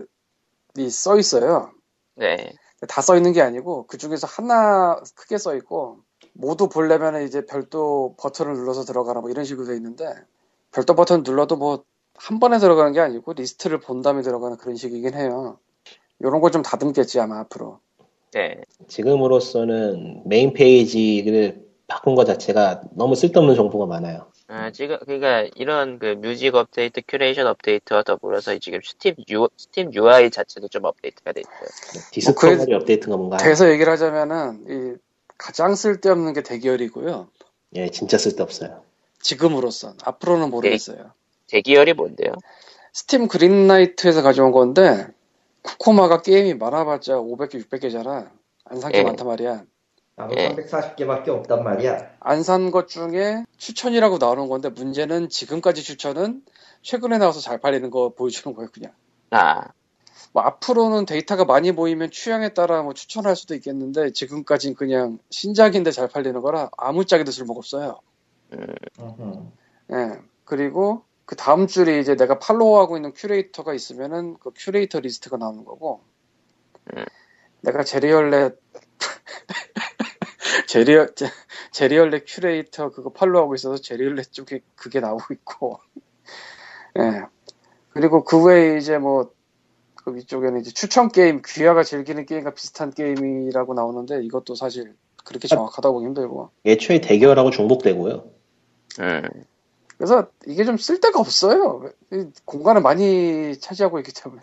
써 있어요. 네. 다 써 있는 게 아니고, 그 중에서 하나 크게 써 있고, 모두 보려면 이제 별도 버튼을 눌러서 들어가라 뭐 이런 식으로 돼 있는데, 별도 버튼 눌러도 뭐 한 번에 들어가는 게 아니고 리스트를 본 다음에 들어가는 그런 식이긴 해요. 요런 거좀 다듬겠지 아마 앞으로. 네. 지금으로서는 메인 페이지를 바꾼 것 자체가 너무 쓸데없는 정보가 많아요. 아, 지금 그러니까 이런 그 뮤직 업데이트, 큐레이션 업데이트와 더불어서 지금 Steam U, Steam UI 자체도 좀 업데이트가 돼 있어요. Discovery Update가 뭔가 그래서 얘기를 하자면은 이 가장 쓸데없는 게 대기열이고요. 예 진짜 쓸데없어요. 지금으로선 앞으로는 모르겠어요. 대기열이 뭔데요? 스팀 그린라이트에서 가져온 건데 쿠코마가 게임이 많아봤자 500개, 600개잖아. 안 산게 예. 많단 말이야. 예. 340개밖에 없단 말이야. 안 산 것 중에 추천이라고 나오는 건데 문제는 지금까지 추천은 최근에 나와서 잘 팔리는 거 보여주는 거예요, 그냥. 아, 뭐 앞으로는 데이터가 많이 모이면 취향에 따라 뭐 추천할 수도 있겠는데 지금까지는 그냥 신작인데 잘 팔리는 거라 아무짝에도 쓸모없어요. 음흠. 예. 그리고 그 다음 줄에 이제 내가 follow하고 있는 큐레이터가 있으면은 그 큐레이터 리스트가 나오는 거고. 음. 내가 제리얼렛 제리얼 제- 제리얼렛 큐레이터 그거 follow하고 있어서 제리얼렛 쪽에 그게 나오고 있고. 예. 그리고 그 외에 이제 뭐그 위쪽에는 이제 추천 게임, 귀하가 즐기는 게임과 비슷한 게임이라고 나오는데 이것도 사실 그렇게 정확하다고 보기 힘들고. 애초에 대결하고 중복되고요. 음, 그래서 이게 좀 쓸데가 없어요. 이 공간을 많이 차지하고 있기 때문에.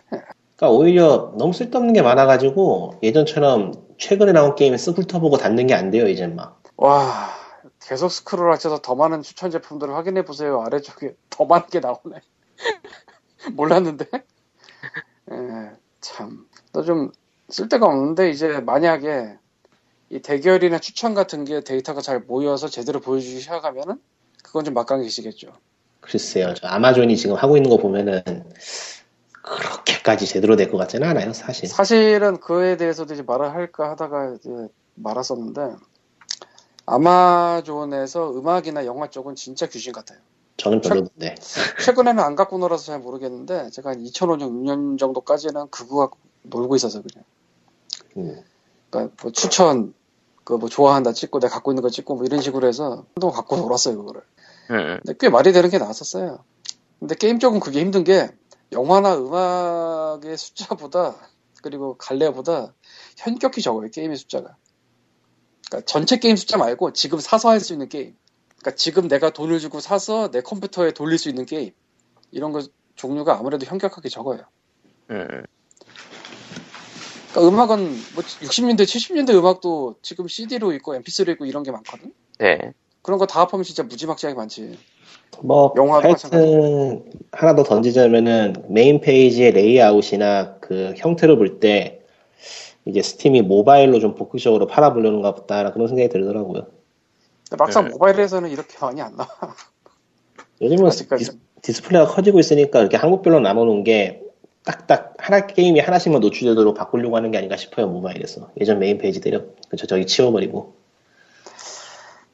그러니까 오히려 너무 쓸데없는 게 많아가지고 예전처럼 최근에 나온 게임에 쓱 훑어보고 닫는 게 안 돼요 이젠 막. 와, 계속 스크롤 하셔서 더 많은 추천 제품들을 확인해 보세요. 아래쪽에 더 많은 게 나오네. 몰랐는데. 예, 참. 또좀 쓸데가 없는데 이제 만약에 이 대결이나 추천 같은 게 데이터가 잘 모여서 제대로 보여주기 시작하면은 그건 좀 막강해지겠죠. 글쎄요, 저 아마존이 지금 하고 있는 거 보면은 그렇게까지 제대로 될 것 같지는 않아요 사실. 사실은 그에 대해서도 이제 말을 할까 하다가 이제 말았었는데 아마존에서 음악이나 영화 쪽은 진짜 귀신 같아요. 저는 별로인데. 최근에는 안 갖고 놀아서 잘 모르겠는데 제가 한 2005년 6년 정도까지는 그거 갖고 놀고 있어서 그냥. 음. 그러니까 뭐 추천 그 뭐 좋아한다 찍고 내가 갖고 있는 거 찍고 뭐 이런 식으로 해서 한동안 갖고 놀았어요 그거를. 음, 근데 꽤 말이 되는 게 나왔었어요. 근데 게임 쪽은 그게 힘든 게 영화나 음악의 숫자보다 그리고 갈래보다 현격히 적어요 게임의 숫자가. 그러니까 전체 게임 숫자 말고 지금 사서 할 수 있는 게임. 그러니까 지금 내가 돈을 주고 사서 내 컴퓨터에 돌릴 수 있는 게임. 이런 거 종류가 아무래도 현격하게 적어요. 음. 그러니까 음악은 뭐 60년대, 70년대 음악도 지금 CD로 있고 MP3로 있고 이런 게 많거든. 네. 그런 거 다 합하면 진짜 무지막지하게 많지. 뭐 하여튼 하나 더 던지자면은 메인 페이지의 레이아웃이나 그 형태를 볼 때 이제 Steam이 모바일로 좀 본격적으로 팔아보려는가 보다 그런 생각이 들더라고요. 막상 네. 모바일에서는 이렇게 많이 안 나와. 요즘은 아직까지. 디스, 디스플레이가 커지고 있으니까 이렇게 항목별로 나눠놓은 게 딱딱 하나 게임이 하나씩만 노출되도록 바꾸려고 하는 게 아닌가 싶어요 모바일에서 예전 메인 페이지 때려 그쵸 저기 치워버리고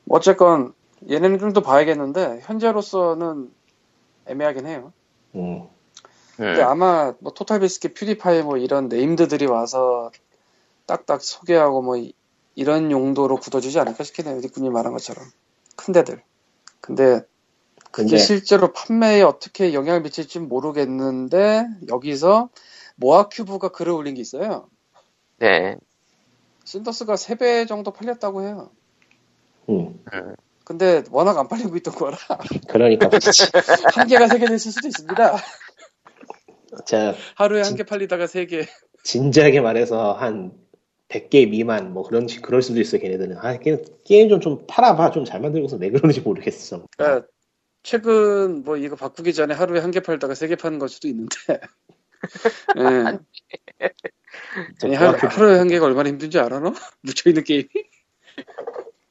어쨌건 얘네는 좀더 봐야겠는데 현재로서는 애매하긴 해요. 음. 근데 음. 아마 뭐 토탈 비스킷, 퓨디파이 뭐 이런 네임드들이 와서 딱딱 소개하고 뭐 이- 이런 용도로 굳어주지 않을까 싶긴 해요. 리꾸님 말한 것처럼 큰 데들. 근데 그게 근데 실제로 판매에 어떻게 영향을 미칠지 모르겠는데 여기서 모아큐브가 글을 올린 게 있어요. 네. 신더스가 3배 정도 팔렸다고 해요. 음. 근데 워낙 안 팔리고 있던 거라 그러니까 한 개가 세 개 됐을 수도 있습니다. 자 하루에 한 개 팔리다가 세 개. 진지하게 말해서 한 100개 미만 뭐 그런 식- 그럴 수도 있어 걔네들은 아 게- 게임 좀 좀 팔아봐 좀 잘 만들고서 왜 그러는지 모르겠어 그러니까 최근 뭐 이거 바꾸기 전에 하루에 한 개 팔다가 세 개 파는 걸 수도 있는데. 예. 저 아니, 하, 그- 하루에 한 개가 얼마나 힘든지 알아 너? 묻혀있는 게임이?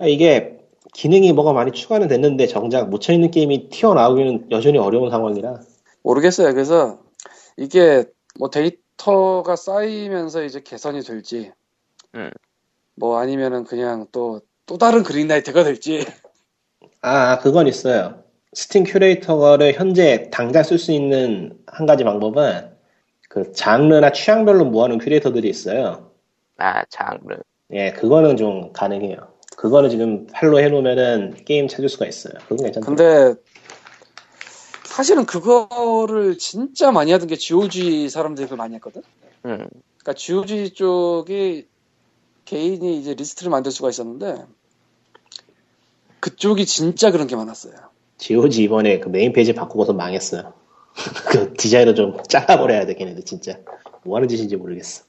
아, 이게 기능이 뭐가 많이 추가는 됐는데 정작 묻혀있는 게임이 튀어나오기는 여전히 어려운 상황이라 모르겠어요. 그래서 이게 뭐 데이터가 쌓이면서 이제 개선이 될지, 음. 뭐 아니면은 그냥 또, 또 다른 Greenlight가 될지. 아, 아, 그건 있어요. 스팀 큐레이터를 현재 당장 쓸 수 있는 한 가지 방법은 그 장르나 취향별로 모아놓은 큐레이터들이 있어요. 아, 장르. 예, 그거는 좀 가능해요. 그거는 지금 follow 해놓으면은 게임 찾을 수가 있어요. 그건 괜찮죠. 근데 사실은 그거를 진짜 많이 하던 게 GOG 사람들이 그걸 많이 했거든? 음. 그러니까 GOG 쪽이 개인이 이제 리스트를 만들 수가 있었는데 그쪽이 진짜 그런 게 많았어요. GOG 이번에 그 메인 페이지 바꾸고서 망했어요. 그 디자인을 좀 잘라버려야 돼, 걔네들 진짜. 뭐 하는 짓인지 모르겠어.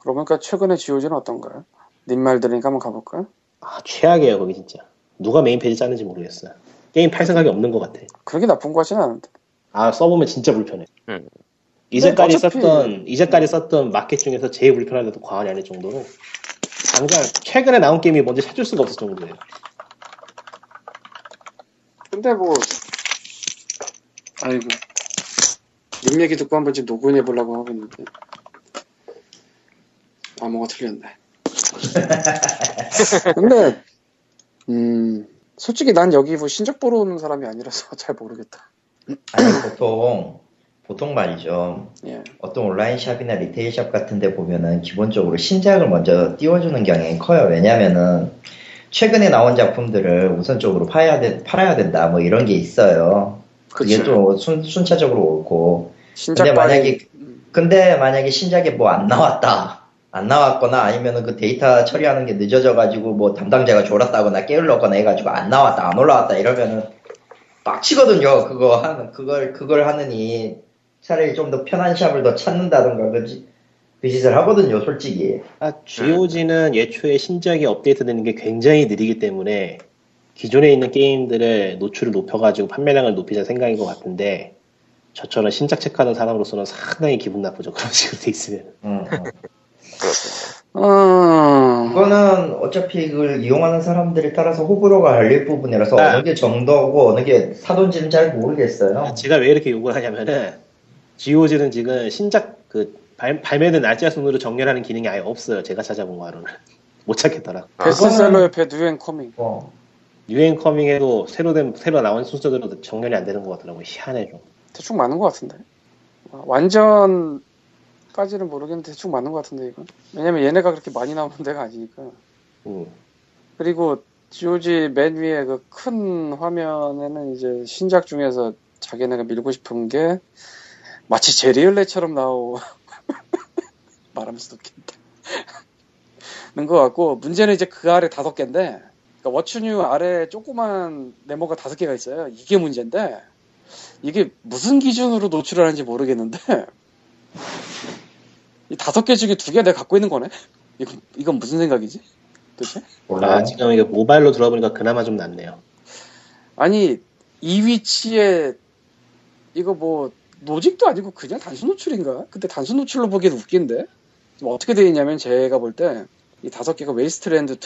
그러고 보니까 최근에 GOG는 어떤가요? 님말 들으니까 한번 가볼까요? 아, 최악이에요, 거기 진짜. 누가 메인 페이지 짜는지 모르겠어요. 게임 팔 생각이 없는 것 같아. 그렇게 나쁜 것 같지는 않은데. 아, 써보면 진짜 불편해. 음. 이제까지 어차피- 썼던, 이제까지 썼던 마켓 중에서 제일 불편하대도 과언이 아닐 정도로, 당장 최근에 나온 게임이 뭔지 찾을 수가 없을 정도예요. 근데 뭐 아이고 님 얘기 듣고 한번 지금 녹음해 보려고 하고 있는데 아 뭐가 틀렸네 근데 음 솔직히 난 여기 뭐 신작 보러 오는 사람이 아니라서 잘 모르겠다 아니 보통 보통 말이죠. 예 어떤 온라인 샵이나 리테일 샵 같은 데 보면은 기본적으로 신작을 먼저 띄워주는 경향이 커요. 왜냐면은 최근에 나온 작품들을 우선적으로 팔아야, 돼, 팔아야 된다 뭐 이런 게 있어요. 그게 그치. 또 순, 순차적으로 옳고. 신작 근데 만약에 근데 만약에 신작에 뭐안 나왔다. 안 나왔거나 아니면은 그 데이터 처리하는 게 늦어져 가지고 뭐 담당자가 졸았다거나 게을렀거나 해가지고 안 나왔다 안 올라왔다 이러면은 빡치거든요. 그거 하는 그걸 그걸 하느니 차라리 좀 더 편한 샵을 더 찾는다던가 그지 그 짓을 하거든요. 솔직히. 아, GOG는 예초에 신작이 업데이트 되는 게 굉장히 느리기 때문에 기존에 있는 게임들의 노출을 높여가지고 판매량을 높이자 생각인 것 같은데 저처럼 신작 체크하는 사람으로서는 상당히 기분 나쁘죠. 그런 식으로 돼 있으면. 음, 음. 그렇군요. 어... 그거는 어차피 그걸 이용하는 사람들에 따라서 호불호가 갈릴 부분이라서 아. 어느 게 정도고 어느 게 사돈지는 잘 모르겠어요. 제가 왜 이렇게 욕을 하냐면은 GOG는 지금 신작 그 발, 발매된 날짜 순으로 정렬하는 기능이 아예 없어요. 제가 찾아본 거로는 못 찾겠더라. 아, 베스트셀러 옆에 new and coming. 어. new and coming에도 새로 된 새로 나온 순서대로 정렬이 안 되는 것 같더라고. 희한해 좀. 대충 맞는 것 같은데. 어, 완전 까지는 모르겠는데 대충 맞는 것 같은데 이건. 왜냐면 얘네가 그렇게 많이 나오는 데가 아니니까. 음. 그리고 GOG 맨 위에 그 큰 화면에는 이제 신작 중에서 자기네가 밀고 싶은 게 마치 제리얼레처럼 나오고 말하면서 웃긴다. 는것 같고 문제는 이제 그 아래 다섯 개인데 그러니까 워추뉴 아래 조그만 네모가 다섯 개가 있어요. 이게 문제인데 이게 무슨 기준으로 노출을 하는지 모르겠는데 이 다섯 개 중에 두 개 내가 갖고 있는 거네. 이건 이건 무슨 생각이지? 도대체? 몰라요. 아, 지금 이게 모바일로 들어보니까 그나마 좀 낫네요. 아니 이 위치에 이거 뭐 로직도 아니고 그냥 단순 노출인가? 근데 단순 노출로 보기엔 웃긴데 지금 어떻게 되어 있냐면 제가 볼 때 이 다섯 개가 Wasteland 2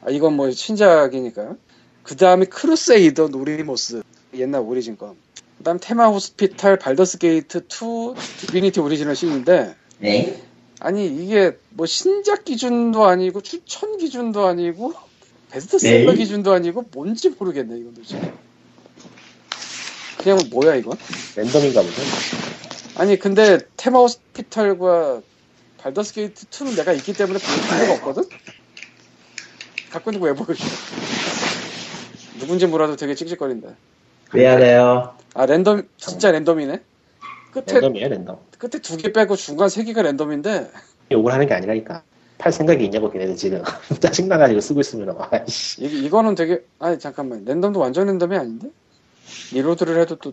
아, 이건 뭐 신작이니까 그 다음에 Crusader No Remorse 옛날 Origin 거 그다음 Theme Hospital Baldur's Gate 2 Divinity Original Sin인데 네? 아니 이게 뭐 신작 기준도 아니고 추천 기준도 아니고 베스트셀러 네? 기준도 아니고 뭔지 모르겠네 이건 도대체 그냥 뭐야 이건 랜덤인가 보죠. 아니 근데 Theme Hospital과 Baldur's Gate 2는 내가 있기 때문에 볼 필요가 없거든 갖고 있는 거 왜 보여줘 누군지 몰라도 되게 찝찝거린다 미안해요. 아 랜덤 진짜 랜덤이네 끝에 랜덤이에요, 랜덤. 끝에 두 개 빼고 중간 세 개가 랜덤인데 욕을 하는 게 아니라니까. 팔 생각이 있냐고, 걔네들 지금. 짜증나가지고 쓰고 있으면, 아이씨. 이, 이거는 되게 아니 잠깐만 랜덤도 완전 랜덤이 아닌데 reload를 해도 또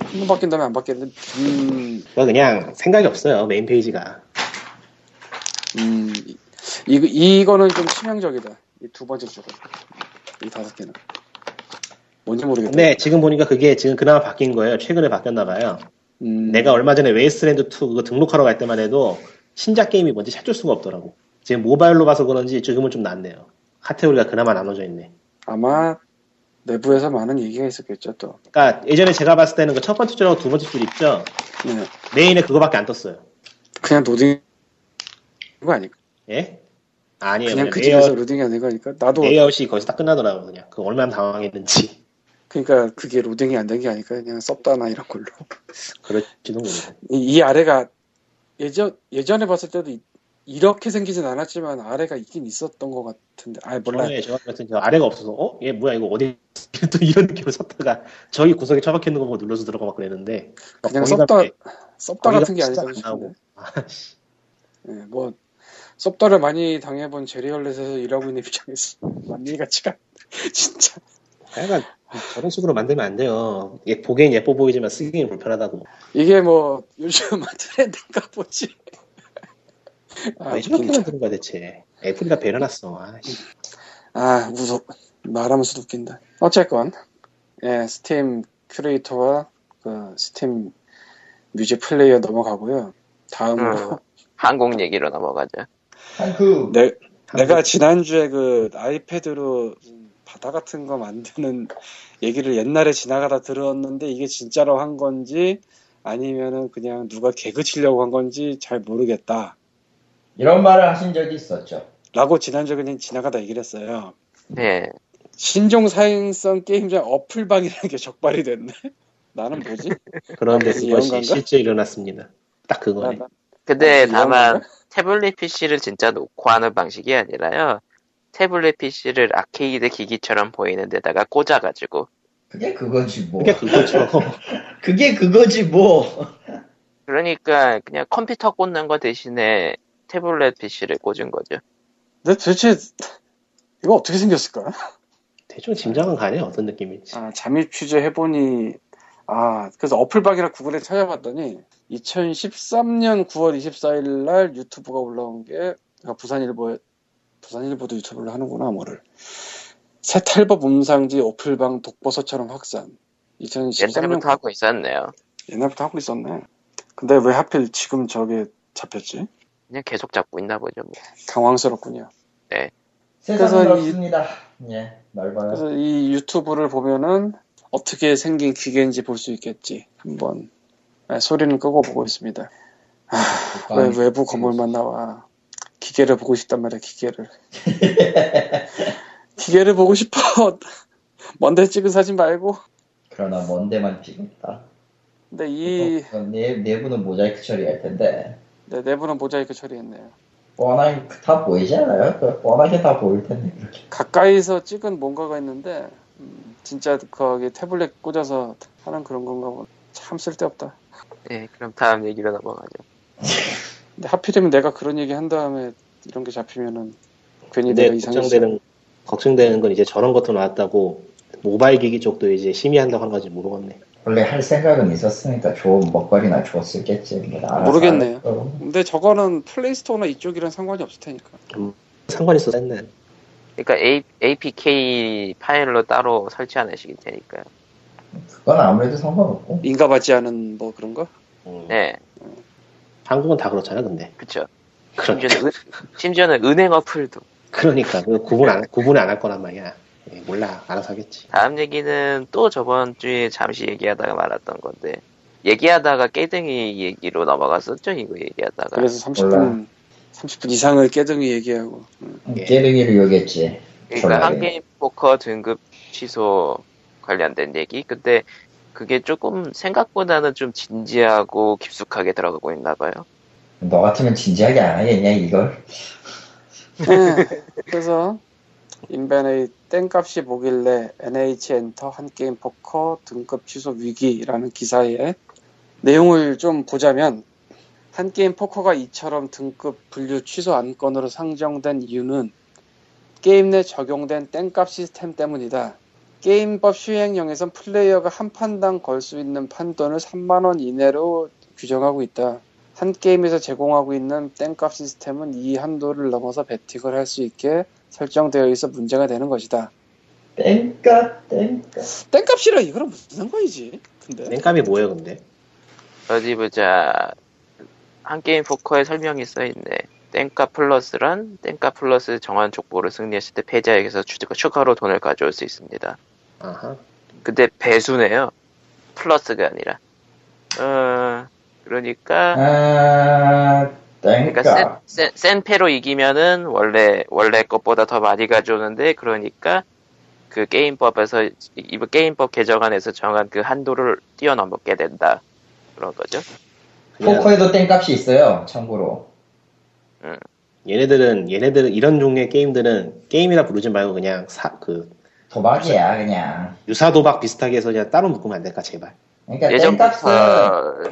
한 번 바뀐 다음에 안 바뀌는데 음, 그냥 생각이 없어요, 메인 페이지가. 음 이, 이- 이거는 좀 치명적이다 이 두 번째 줄은 이 다섯 개는 뭔지 모르겠다 근데 지금 보니까 그게 지금 그나마 바뀐 거예요. 최근에 바뀌었나 봐요. 음, 내가 얼마 전에 Wasteland 2 그거 등록하러 갈 때만 해도 신작 게임이 뭔지 찾을 수가 없더라고. 지금 모바일로 봐서 그런지 지금은 좀 낫네요. 카테고리가 그나마 나눠져 있네. 아마 내부에서 많은 얘기가 있었겠죠 또 그러니까 예전에 제가 봤을 때는 그 첫 번째 줄하고 두 번째 줄 있죠. 네. 메인에 그거밖에 안 떴어요. 그냥 로딩 거 아닐까 예? 아니에요. 그냥 그냥 그 집에서 로딩이 아닌 거니까 나도 레이아웃이 거기서 딱 끝나더라고 그냥. 그 얼마나 당황했는지. 그러니까 그게 로딩이 안 된 게 아닐까 그냥 썹다나 이런 걸로 그럴지도 모르고. 이, 이 아래가 예전 예전에 봤을 때도 이, 이렇게 생기진 않았지만 아래가 있긴 있었던 것 같은데 아 몰라 전에 저 같은 저 아래가 없어서 어? 얘 뭐야 이거 어디 또 이런 느낌으로 섰다가 저기 구석에 처박혀 있는 거 보고 눌러서 들어가 막 그랬는데 그냥 썩다 거기가 같은 게. 아씨. 예, 뭐 썩다를 많이 당해본 제리얼렛에서 일하고 있는 입장에서 같지가 않- 진짜 약간 저런 식으로 만들면 안 돼요. 얘 보기엔 예뻐 보이지만 쓰기엔 불편하다고. 이게 뭐 요즘 트렌드인가 보지 아, 왜 저렇게 웃긴다. 만드는 거야 대체. Apple이가 배려놨어. 아씨. 아 무섭 말하면서도 웃긴다 어쨌건 예 스팀 큐레이터와 그 Steam Music Player 넘어가고요 다음으로 음. 한국 얘기로 넘어가죠. 그 내, 내가 지난주에 그 아이패드로 바다 같은 거 만드는 얘기를 옛날에 지나가다 들었는데 이게 진짜로 한 건지 아니면은 그냥 누가 개그 치려고 한 건지 잘 모르겠다. 이런 말을 하신 적이 있었죠. 라고 지난주에 그냥 지나가다 얘기를 했어요. 네. 신종 사행성 게임장 어플방이라는 게 적발이 됐네. 나는 뭐지? 그런데 아, 그것이? 실제 일어났습니다. 딱 나, 그거네. 나, 근데 아, 다만 태블릿 PC를 진짜 놓고 하는 방식이 아니라요. 태블릿 PC를 아케이드 기기처럼 보이는 데다가 꽂아가지고 그게 그거지 뭐. 그게 그거죠. 그게 그거지 뭐. 그러니까 그냥 컴퓨터 꽂는 거 대신에 태블릿 PC를 꽂은 거죠. 근데 도대체 이거 어떻게 생겼을까? 대충 짐작은 가네 어떤 느낌인지. 아, 잠입 취재 해보니, 아, 그래서 어플박이라 구글에 찾아봤더니, 2013년 9월 24일 날 유튜브가 올라온 게, 아, 부산일보에, 부산일보도 유튜브를 하는구나, 뭐를. 새 탈법 음상지 어플방 독버섯처럼 확산. 2013년, 옛날부터 하고 있었네요. 옛날부터 하고 있었네. 근데 왜 하필 지금 저게 잡혔지? 그냥 계속 잡고 있나 보죠. 뭐. 당황스럽군요. 세상은 그래서 이- 넓습니다. 예, 넓어요. 그래서 이 유튜브를 보면은 어떻게 생긴 기계인지 볼 수 있겠지. 한번 네, 소리는 끄고 보고 있습니다. 아, 왜 외부 건물만 나와? 기계를 보고 싶단 말이야, 기계를. 기계를 보고 싶어. 먼데 찍은 사진 말고. 그러나 먼 데만 찍었다. 근데 이 어, 내, 내부는 모자이크 처리할 텐데. 네, 내부는 모자이크 처리했네요. 뻔하게 다 보이지 않아요? 그 뻔하게 다 보일 텐데, 그렇게. 가까이서 찍은 뭔가가 있는데 음, 진짜 거기 태블릿 꽂아서 하는 그런 건가 보네. 참 쓸데없다. 네, 그럼 다음 얘기로 넘어가죠. 근데 하필이면 내가 그런 얘기 한 다음에 이런 게 잡히면은 괜히 내가 이상했어. 걱정되는 걱정되는 건 이제 저런 것도 나왔다고 모바일 기기 쪽도 이제 심의한다고 하는 건지 모르겠네. 원래 할 생각은 있었으니까 좋은 먹거리나 알아서 모르겠네요. 근데 저거는 플레이스토어나 이쪽이랑 상관이 없을 테니까. 상관 있어서 했네. 그러니까 A, APK 파일로 따로 설치 안 하시길 테니까요. 그건 아무래도 상관없고. 인가받지 않은 뭐 그런 거? 음. 네, 한국은 다 그렇잖아, 근데. 그쵸. 심지어는, 은, 심지어는 은행 어플도. 그러니까 그 구분 안 구분을 안할 거란 말이야. 예, 몰라, 알아서 하겠지. 다음 얘기는 또 저번 주에 잠시 얘기하다가 말았던 건데, 얘기하다가 깨등이 얘기로 넘어갔었죠, 이거 얘기하다가. 그래서 30분 몰라. 30분 이상을 깨등이 얘기하고. 예. 깨등이를 요겠지. 그러니까 졸라게. 한게임 포커 등급 취소 관련된 얘기. 근데 그게 조금 생각보다는 좀 진지하고 깊숙하게 들어가고 있나 봐요. 너 같으면 진지하게 안 하겠냐, 이걸? 네. 그래서 인벤의 땡값이 뭐길래 NHN 엔터 한게임 포커 등급 취소 위기라는 기사의 내용을 좀 보자면 한게임 포커가 이처럼 등급 분류 취소 안건으로 상정된 이유는 게임 내 적용된 땡값 시스템 때문이다. 게임법 시행령에선 플레이어가 한 판당 걸 수 있는 판돈을 3만원 이내로 규정하고 있다. 한게임에서 제공하고 있는 땡값 시스템은 이 한도를 넘어서 배팅을 할 수 있게 설정되어 있어 문제가 되는 것이다. 땡값, 땡값. 땡값이라 이거랑 무슨 상관이지? 근데 땡값이 뭐예요, 근데? 어디 보자. 한게임 포커에 설명이 써 있네. 땡값 플러스란 땡값 플러스 정한 족보를 승리했을 때 패자에게서 추- 추가로 돈을 가져올 수 있습니다. 아하. 근데 배수네요. 플러스가 아니라. 어, 그러니까, 아, 그러니까. 센, 센, 센 패로 이기면은 원래, 원래 것보다 더 많이 가져오는데, 그러니까 그 게임법에서, 이 게임법 개정안에서 정한 그 한도를 뛰어넘게 된다. 그런 거죠. 그냥 포커에도 땡값이 있어요, 참고로. 얘네들은 얘네들은 이런 종류의 게임들은 게임이라 부르지 말고 그냥 사 그 도박이야, 그냥. 유사 도박 비슷하게 해서 그냥 따로 묶으면 안 될까 제발. 그러니까 땡값은,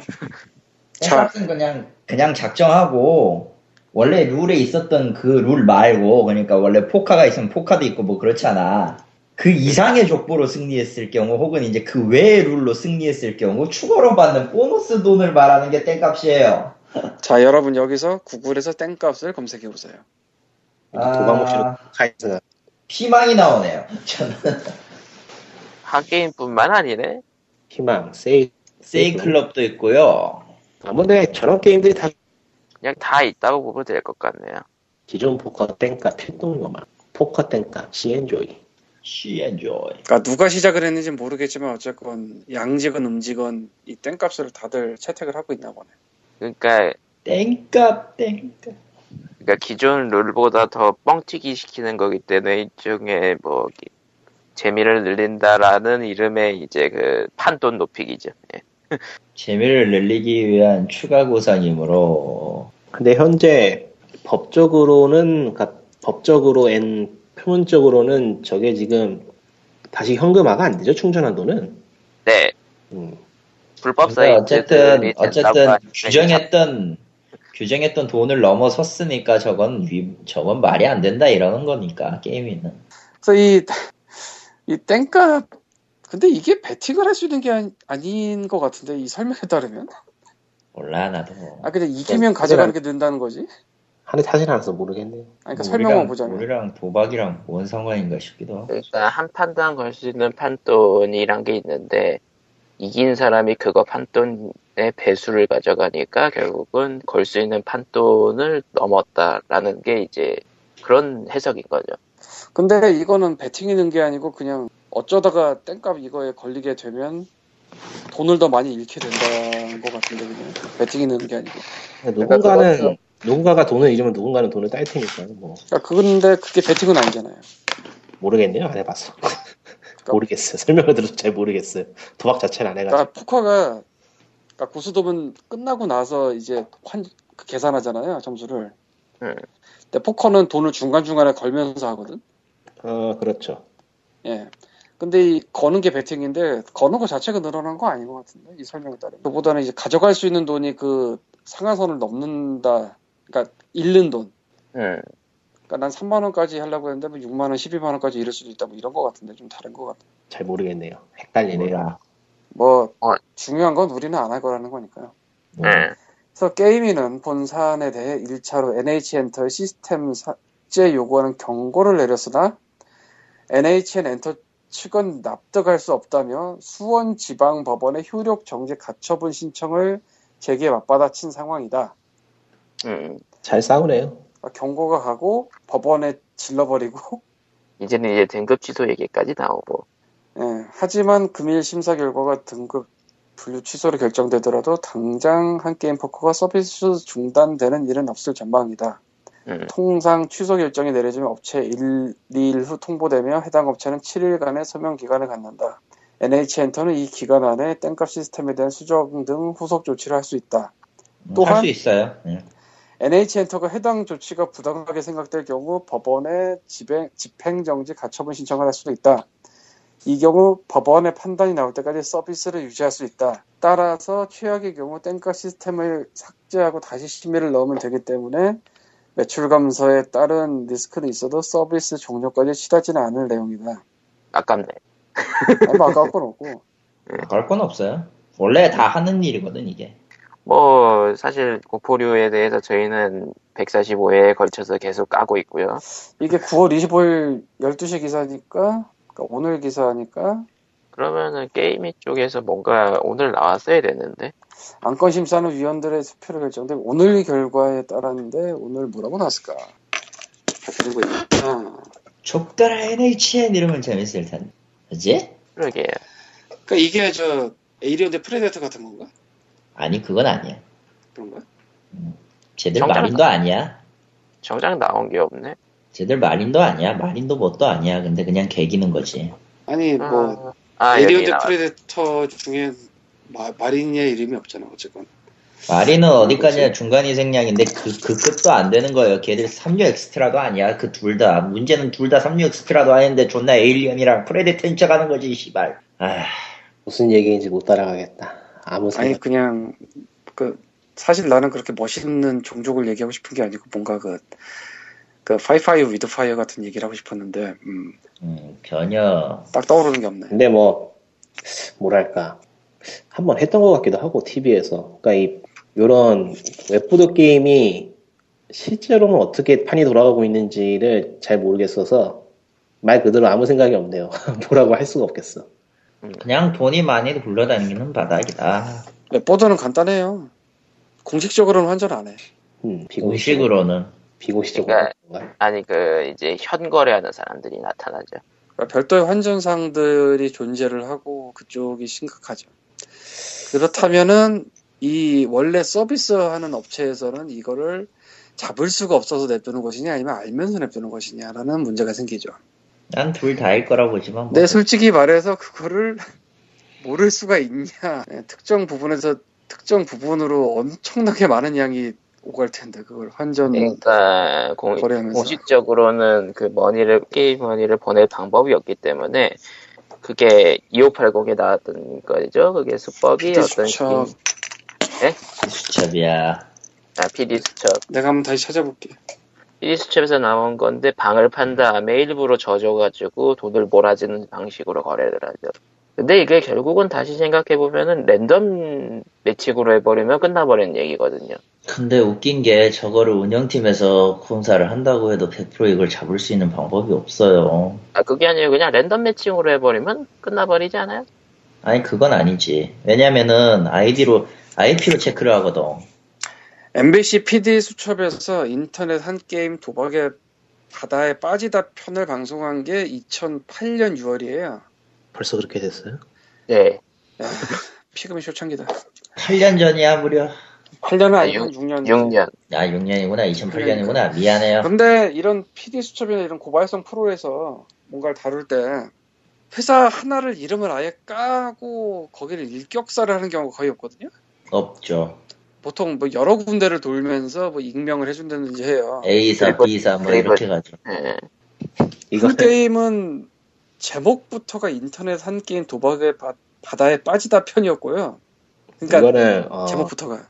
땡값은 그냥, 그냥 작정하고, 원래 룰에 있었던 그 룰 말고, 그러니까 원래 포카가 있으면 포카도 있고 뭐 그렇잖아. 그 이상의 족보로 승리했을 경우, 혹은 이제 그 외의 룰로 승리했을 경우, 추가로 받는 보너스 돈을 말하는 게 땡값이에요. 자 여러분 여기서 구글에서 땡값을 검색해 보세요. 도박 모시로 아, 카이스 가 피망이 나오네요. 저는. 한 게임뿐만 아니네. 희망, 세이. 세이 클럽도 있고요. 아, 근데 저런 게임들이 다 그냥 다 있다고 보면 될 것 같네요. 기존 포커 땡값 필동요만 포커 땡값 시엔조이. 시엔조이. 그러니까 누가 시작을 했는지 는 모르겠지만 어쨌건 양직은 음직은 이 땡값을 다들 채택을 하고 있나 보네. 그러니까, 땡값, 땡값. 그러니까 기존 룰보다 더 뻥튀기 시키는 거기 때문에 일종의 뭐 기- 재미를 늘린다라는 이름의 이제 그 판돈 높이기죠. 예. 재미를 늘리기 위한 추가 보상이므로 근데 현재 법적으로는 그러니까 법적으로 엔 표문적으로는 저게 지금 다시 현금화가 안 되죠 충전한 돈은. 네, 음. 불법 그러니까 어쨌든 어쨌든 규정했던 규정했던 돈을 넘어섰으니까 저건 위, 저건 말이 안 된다 이러는 거니까 게임이는 그래서 이 이 땡값 근데 이게 베팅을 할 수 있는 게 아니, 아닌 것 같은데 이 설명에 따르면 몰라 나도 뭐. 아 그냥 이기면 가져가는 게 된다는 거지 하늘 타진 않아서 모르겠네요. 아니 그러니까 뭐 설명만 보자면 우리랑 도박이랑 뭔 상관인가 싶기도 하고. 그러니까 한 판당 걸 수 있는 판돈이란 게 있는데 이긴 사람이 그거 판돈의 배수를 가져가니까 결국은 걸 수 있는 판돈을 넘었다라는 게 이제 그런 해석인 거죠. 근데 이거는 베팅이 는 게 아니고 그냥 어쩌다가 땡값 이거에 걸리게 되면 돈을 더 많이 잃게 된다는 것 같은데 그냥 베팅이 는 게 아니고 누군가는 그것도- 누군가가 돈을 잃으면 누군가는 돈을 딸 테니까 뭐 그러니까 그건데 그게 베팅은 아니잖아요 모르겠네요. 안 해봤어. 모르겠어요. 설명을 들어서 잘 모르겠어요. 도박 자체를 안 해가지고. 그러니까 포커가 그러니까 고수톱은 끝나고 나서 이제 환, 그 계산하잖아요 점수를 음. 근데 포커는 돈을 중간 중간에 걸면서 하거든 어 그렇죠. 예. 근데 이 거는 게 베팅인데 거는 거 자체가 늘어난 거 아닌 것 같은데 이 설명에 따르면 그보다는 이제 가져갈 수 있는 돈이 그 상한선을 넘는다 그러니까 잃는 돈 음. 그러니까 난 3만 원까지 하려고 했는데 뭐 6만 원, 12만 원까지 잃을 수도 있다 뭐 이런 거 같은데 좀 다른 거 같아 잘 모르겠네요. 헷갈리네요. 몰라. 뭐 어. 중요한 건 우리는 안 할 거라는 거니까요 뭐, 음. 그래서 게이미는 본 사안에 대해 1차로 NH엔터의 시스템 삭제 요구하는 경고를 내렸으나 NHN 엔터 측은 납득할 수 없다며 수원 지방 법원의 효력 정지 가처분 신청을 제기해 맞받아친 상황이다. 음. 잘 싸우네요. 그러니까 경고가 가고 법원에 질러버리고 이제는 이제 등급 취소 얘기까지 나오고 예, 하지만 금일 심사 결과가 등급 분류 취소로 결정되더라도 당장 한 게임 포커가 서비스 중단되는 일은 없을 전망이다. 음. 통상 취소 결정이 내려지면 업체 1, 2일 후 통보되며 해당 업체는 7일간의 서명 기간을 갖는다. NH엔터는 이 기간 안에 땡값 시스템에 대한 수정 등 후속 조치를 할 수 있다. 또한- 할수 있어요. 예. NH엔터가 해당 조치가 부당하게 생각될 경우 법원에 집행, 집행정지 가처분 신청을 할 수도 있다. 이 경우 법원의 판단이 나올 때까지 서비스를 유지할 수 있다. 따라서 최악의 경우 땡값 시스템을 삭제하고 다시 심의를 넣으면 되기 때문에 매출 감소에 따른 리스크는 있어도 서비스 종료까지 치닫지는 않을 내용이다. 아깝네. 아니, 뭐 아까울 건 없고. 걸건 없어요. 원래 다 하는 일이거든 이게. 뭐 사실 고포류에 대해서 저희는 145회에 걸쳐서 계속 까고 있고요. 이게 9월 25일 12시 기사니까, 그러니까 오늘 기사니까, 그러면은 게이미 쪽에서 뭔가 오늘 나왔어야 됐는데 안건 심사는 위원들의 투표로 결정돼 오늘 결과에 따랐는데 오늘 뭐라고 나왔을까? 그리고 있다. 족더라 NHN 이러면 재밌을 텐데. 그지? 그러게 그러니까 이게 저 에이리언 대 프레데터 같은 건가? 아니 그건 아니야. 그런가? 쟤들 정작- 마린도 아니야. 정작 나온 게 없네. 쟤들 마린도 아니야. 마린도 뭣도 아니야. 근데 그냥 개기는 거지. 아니 뭐 아, 대 나왔 프레데터 중에 마, 마린의 이름이 없잖아 어쨌건. 마린은 어디까지나 그치. 중간이 생략인데 그, 그 급도 안 되는 거예요. 걔들 3류 엑스트라도 아니야. 그 둘 다. 문제는 둘 다 3류 엑스트라도 아닌데 존나 에일리언이랑 프레데터인 척 하는 거지, 씨발. 아, 무슨 얘기인지 못 따라가겠다. 아무 생각. 아니 그냥 그 사실 나는 그렇게 멋있는 종족을 얘기하고 싶은 게 아니고 뭔가 그, 그 fight fire with fire 같은 얘기를 하고 싶었는데 음, 음, 전혀. 딱 떠오르는 게 없네. 근데 뭐 뭐랄까 한번 했던 것 같기도 하고 TV에서. 그러니까 이 요런 웹보드 게임이 실제로는 어떻게 판이 돌아가고 있는지를 잘 모르겠어서 말 그대로 아무 생각이 없네요. 뭐라고 할 수가 없겠어. 그냥 돈이 많이 굴러다니는 바닥이다. 웹보드는 간단해요. 공식적으로는 환전 안 해. 음, 비공식, 공식으로는. 비공식적으로. 그러니까-. 아니 그 이제 현거래하는 사람들이 나타나죠. 그러니까 별도의 환전상들이 존재를 하고 그쪽이 심각하죠. 그렇다면은 이 원래 서비스하는 업체에서는 이거를 잡을 수가 없어서 냅두는 것이냐 아니면 알면서 냅두는 것이냐라는 문제가 생기죠. 난 둘 다일 거라고 보지만. 뭐. 근데 솔직히 말해서 그거를 모를 수가 있냐. 예, 특정 부분에서 특정 부분으로 엄청나게 많은 양이 오갈 텐데 그걸 환전 그러니까 공, 거래하면서. 공식적으로는 그 머니를 게임 머니를 보낼 방법이 없기 때문에 그게 2580에 나왔던 거죠. 그게 수법이 어떤 수첩. 시- 수첩이야. 아, PD 수첩. 내가 한번 다시 찾아볼게. 피디수첩에서 나온 건데 방을 판 다음에 일부러 져줘가지고 돈을 몰아주는 방식으로 거래를 하죠. 근데 이게 결국은 다시 생각해 보면은 랜덤 매칭으로 해버리면 끝나버리는 얘기거든요. 근데 웃긴 게 저거를 운영팀에서 공사를 한다고 해도 100% 이걸 잡을 수 있는 방법이 없어요. 아, 그게 아니고 그냥 랜덤 매칭으로 해버리면 끝나버리지 않아요? 아니 그건 아니지. 왜냐면은 아이디로 IP로 체크를 하거든. MBC PD 수첩에서 인터넷 한 게임 도박의 바다에 빠지다 편을 방송한 게 2008년 6월이에요. 벌써 그렇게 됐어요? 네. 피그미 쇼창기다. 8년 전이야 무려. 8년은 아, 아니고 육- 6년. 6년. 아 6년이구나 2008년이구나 미안해요. 근데 이런 PD 수첩이나 이런 고발성 프로에서 뭔가를 다룰 때 회사 하나를 이름을 아예 까고 거기를 일격사를 하는 경우가 거의 없거든요. 없죠. 보통 뭐 여러 군데를 돌면서 뭐 익명을 해준다든지 해요. A사 B사 뭐 이렇게 가죠. 네. 그 게임은 제목부터가 인터넷 한 게임 도박의 바, 바다에 빠지다 편이었고요. 그러니까 이거는 어, 제목부터가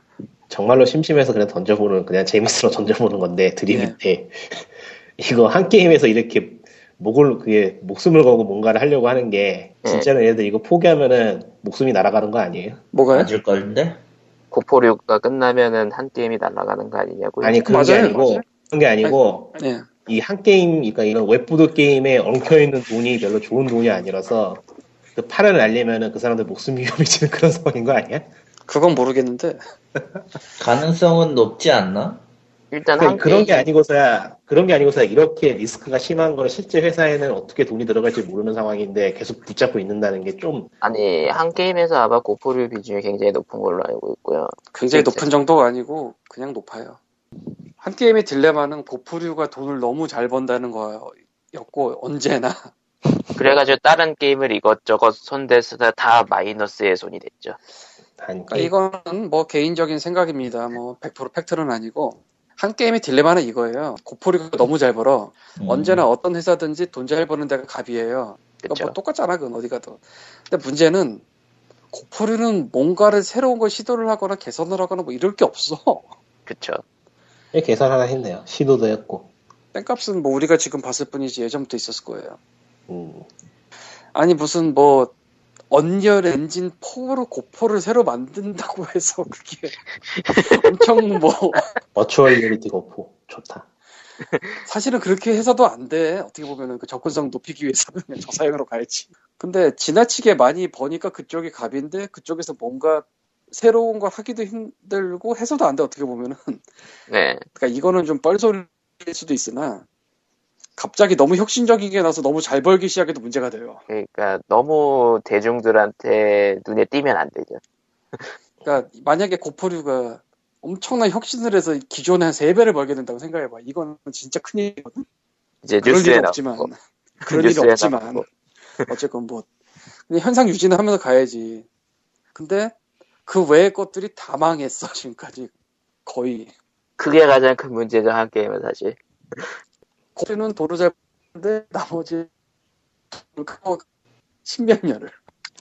정말로 심심해서 그냥 던져보는 그냥 재밌으러 던져보는 건데 드립인데 네. 이거 한게임에서 이렇게 목을 그게 목숨을 걸고 뭔가를 하려고 하는 게 진짜로 얘들 이거 포기하면은 목숨이 날아가는 거 아니에요? 뭐가요? 맞을 걸인데? 고포류가 끝나면은 한게임이 날아가는 거 아니냐고요? 아니 그런 게 맞아요, 아니고 맞아요. 그런 게 아니고 네. 이 한게임 그러니까 이런 웹보드 게임에 엉켜 있는 돈이 별로 좋은 돈이 아니라서 그 판을 날리면은 그 사람들 목숨이 위험해지는 그런 상황인 거 아니야? 그건 모르겠는데 가능성은 높지 않나? 일단 한 그런 게 아니고서야 그런 게 아니고서야 이렇게 리스크가 심한 걸 실제 회사에는 어떻게 돈이 들어갈지 모르는 상황인데 계속 붙잡고 있는다는 게 좀 아니 한 게임에서 아마 고포류 비중이 굉장히 높은 걸로 알고 있고요. 굉장히. 높은 정도가 아니고 그냥 높아요. 한 게임의 딜레마는 보프류가 돈을 너무 잘 번다는 거였고 언제나 그래가지고 다른 게임을 이것저것 손대서 다 마이너스의 손이 됐죠. 한 그러니까 게임. 이거는 뭐 개인적인 생각입니다. 뭐 100% 팩트는 아니고 한 게임의 딜레마는 이거예요. 고프류가 너무 잘 벌어. 음. 언제나 어떤 회사든지 돈 잘 버는 데가 갑이에요. 그러니까 그쵸? 뭐 똑같잖아, 그건 어디 가도. 근데 문제는 고프류는 뭔가를 새로운 걸 시도를 하거나 개선을 하거나 뭐 이럴 게 없어. 그쵸. 예, 계산 하나 했네요. 시도도 했고. 땡값은 뭐 우리가 지금 봤을 뿐이지 예전부터 있었을 거예요. 음, 아니 무슨 뭐 Unreal Engine 4로 고포를 새로 만든다고 해서 그게 엄청 뭐 virtual reality 고포 좋다. 사실은 그렇게 해서도 안 돼. 어떻게 보면은 그 접근성 높이기 위해서는 그냥 저 사양으로 가야지. 근데 지나치게 많이 버니까 그쪽이 갑인데 그쪽에서 뭔가 새로운 걸 하기도 힘들고 해서도 안 돼. 어떻게 보면은. 네. 그러니까 이거는 좀 뻘소리일 수도 있으나 갑자기 너무 혁신적인 게 나서 너무 잘 벌기 시작해도 문제가 돼요. 그러니까 너무 대중들한테 눈에 띄면 안 되죠. 그러니까 만약에 고포류가 엄청난 혁신을 해서 기존에 한 3배를 벌게 된다고 생각해봐. 이건 진짜 큰일이거든. 이제 그럴 뉴스에 일은 나오고 없지만. 그럴 일이 없지만. 나오고. 어쨌건 뭐 현상 유지는 하면서 가야지. 근데 그 외의 것들이 다 망했어 지금까지 거의. 그게 가장 큰 문제죠 한 게임은 사실. 코리는 도로 잘 버는데 나머지 십몇 년을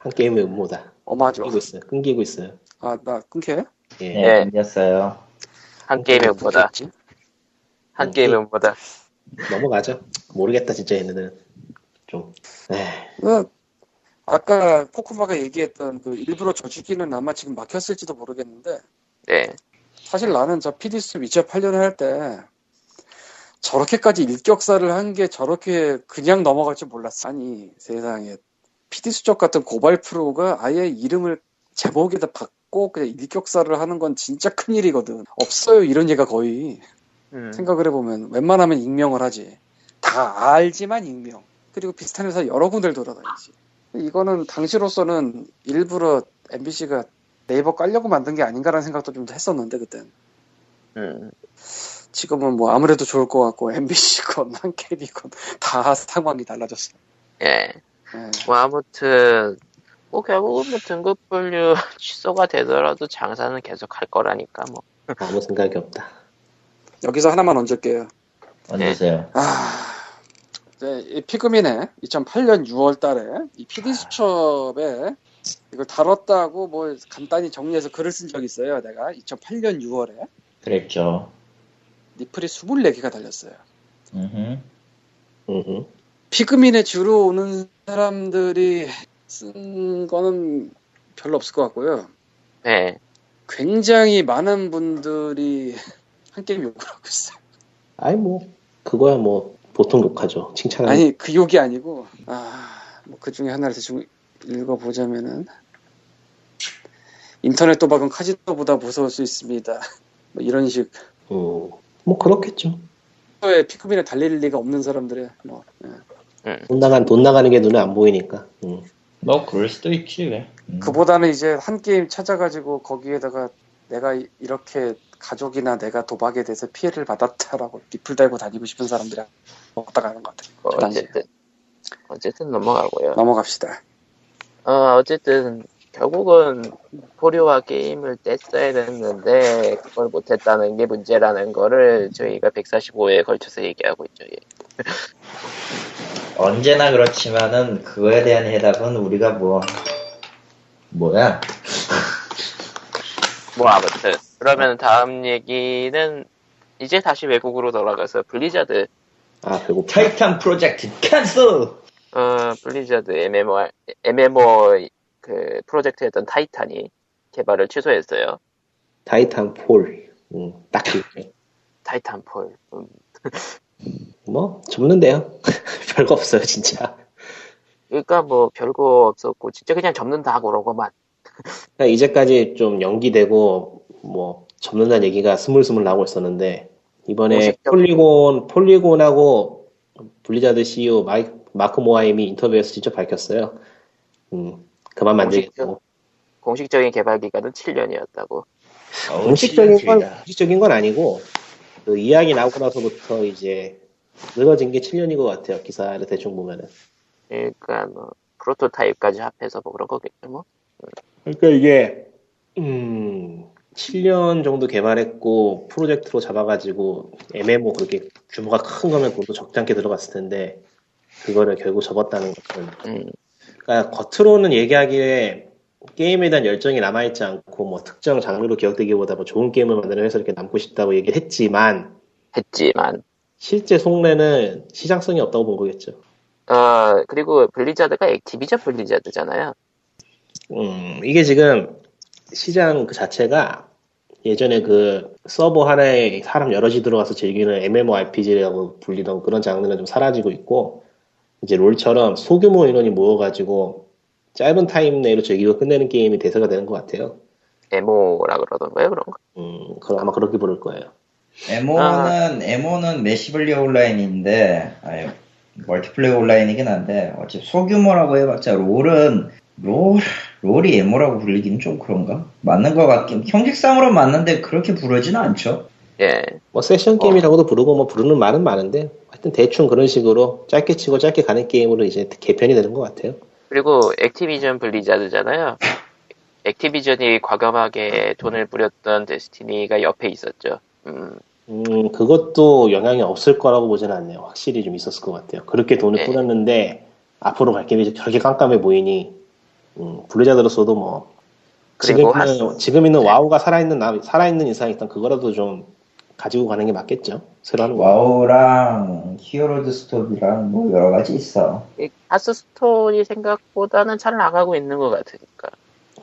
한 게임의 음모다. 어마죠. 끊기고 있어요. 끊기고 있어요. 아 나 끊게? 예. 네, 네. 끊겼어요. 한 게임의 음모다. 한 게임의 음모다. 넘어가죠. 모르겠다 진짜 얘네들은. 좀. 에이, 그 아까 코코마가 얘기했던 그 일부러 저주기는 아마 지금 막혔을지도 모르겠는데 네. 사실 나는 저 PD스 2008년에 할때 저렇게까지 일격사를 한 게 저렇게 그냥 넘어갈 줄 몰랐어. 아니 세상에 PD 수첩 같은 고발 프로가 아예 이름을 제목에다 받고 그냥 일격사를 하는 건 진짜 큰일이거든. 없어요 이런 얘가 거의. 음. 생각을 해보면 웬만하면 익명을 하지. 다 알지만 익명. 그리고 비슷한 회사 여러 군데를 돌아다니지. 이거는 당시로서는 일부러 MBC가 네이버 깔려고 만든 게 아닌가라는 생각도 좀 했었는데 그땐. 음. 지금은 뭐 아무래도 좋을 것 같고 MBC건 한캐리건 다 상황이 달라졌어. 예. 예. 뭐 아무튼 뭐 결국은 뭐 등급 분류 취소가 되더라도 장사는 계속 할 거라니까 뭐. 아무 생각이 없다. 여기서 하나만 얹을게요. 얹으세요. 아, 이제 이 피그민의 2008년 6월 달에 이 PD 수첩에 이걸 다뤘다고 뭐 간단히 정리해서 글을 쓴 적이 있어요. 내가 2008년 6월에. 그랬죠. 리플이 24개가 달렸어요. 피그민에 주로 오는 사람들이 쓴 거는 별로 없을 것 같고요. 네. 굉장히 많은 분들이 한 게임 욕을 하고 있어요. 아니 뭐 그거야 뭐 보통 욕하죠. 칭찬하는. 아니 그 욕이 아니고 아뭐그 중에 하나를 대충 읽어보자면은 인터넷 도박은 카지노보다 무서울 수 있습니다. 뭐 이런 식. 음, 뭐 그렇겠죠. 에 피크민에 달릴 리가 없는 사람들의 뭐 예. 돈 나간 돈 나가는 게 눈에 안 보이니까. 음. 뭐 그럴 수도 있지 왜. 음. 그보다는 이제 한 게임 찾아가지고 거기에다가 내가 이- 이렇게 가족이나 내가 도박에 대해서 피해를 받았다라고 리플 달고 다니고 싶은 사람들이 왔다 가는 것 같아요. 뭐. 어쨌든 어쨌든 넘어가고요. 넘어갑시다. 어, 어쨌든 결국은 포류와 게임을 뗐어야 됐는데 그걸 못했다는 게 문제라는 거를 저희가 145회에 걸쳐서 얘기하고 있죠. 예. 언제나 그렇지만은 그거에 대한 해답은 우리가 뭐 뭐야? 뭐 아무튼 그러면 다음 얘기는 이제 다시 외국으로 돌아가서 블리자드 아 배고파. 타이탄 프로젝트 cancel. 어 블리자드 MMO MMO 그 프로젝트였던 타이탄이 개발을 취소했어요. 타이탄 폴. 음, 딱히 타이탄 폴. 음, 뭐 접는데요. 별거 없어요 진짜. 그러니까 뭐 별거 없었고 진짜 그냥 접는다 그러고만 그러니까 이제까지 좀 연기되고 뭐 접는다는 얘기가 스물스물 나오고 있었는데 이번에 폴리곤 폴리곤하고 블리자드 CEO 마이, 마이크 모하임이 인터뷰에서 직접 밝혔어요. 음, 그만 만들겠고 공식적인 개발 기간은 7년이었다고. 공식적인 건 공식적인 건 아니고 그 이야기 나오고 나서부터 이제 늘어진 게 7년인 것 같아요. 기사를 대충 보면은. 그러니까 뭐 프로토타입까지 합해서 뭐 그런 거겠죠 뭐. 그러니까 이게 음 7년 정도 개발했고 프로젝트로 잡아가지고 MMO 그렇게 규모가 큰 거면 돈도 적잖게 들어갔을 텐데 그거를 결국 접었다는 것은 음, 그러니까 겉으로는 얘기하기에 게임에 대한 열정이 남아있지 않고 뭐 특정 장르로 기억되기보다 뭐 좋은 게임을 만드는 회사 이렇게 남고 싶다고 얘기를 했지만 했지만 실제 속내는 시장성이 없다고 본 거겠죠. 어 그리고 블리자드가 액티비전 블리자드잖아요. 음, 이게 지금 시장 그 자체가 예전에 그 서버 하나에 사람 여럿이 들어가서 즐기는 MMORPG라고 불리던 그런 장르는 좀 사라지고 있고, 이제 롤처럼 소규모 인원이 모여가지고 짧은 타임 내로 즐기고 끝내는 게임이 대세가 되는 것 같아요. MO라 그러던가요 그런 거. 음, 그럼 아마 그렇게 부를 거예요. MO는 MO는 massively online인데 아니 multiplay online이긴 한데 어차피 소규모라고 해봤자 롤은 롤 롤이 MO라고 불리기는 좀 그런가 맞는 것 같긴 형식상으로 맞는데 그렇게 부르지는 않죠 예. 뭐 세션 게임이라고도 부르고 뭐 부르는 말은 많은데 하여튼 대충 그런 식으로 짧게 치고 짧게 가는 게임으로 이제 개편이 되는 것 같아요. 그리고 액티비전 블리자드잖아요. 액티비전이 과감하게 돈을 뿌렸던 데스티니가 옆에 있었죠. 음, 음, 그것도 영향이 없을 거라고 보지는 않네요. 확실히 좀 있었을 것 같아요. 그렇게 돈을 네. 뿌렸는데, 앞으로 갈 길이 저렇게 깜깜해 보이니, 음, 블리자드로서도 뭐, 지금 있는, 지금 있는 네. 와우가 살아있는, 나- 살아있는 이상 일단 그거라도 좀 가지고 가는 게 맞겠죠? 새로 하는 거. 와우랑 히어로즈 스톰이랑 뭐 여러 가지 있어 이 하스스톤이 생각보다는 잘 나가고 있는 것 같으니까.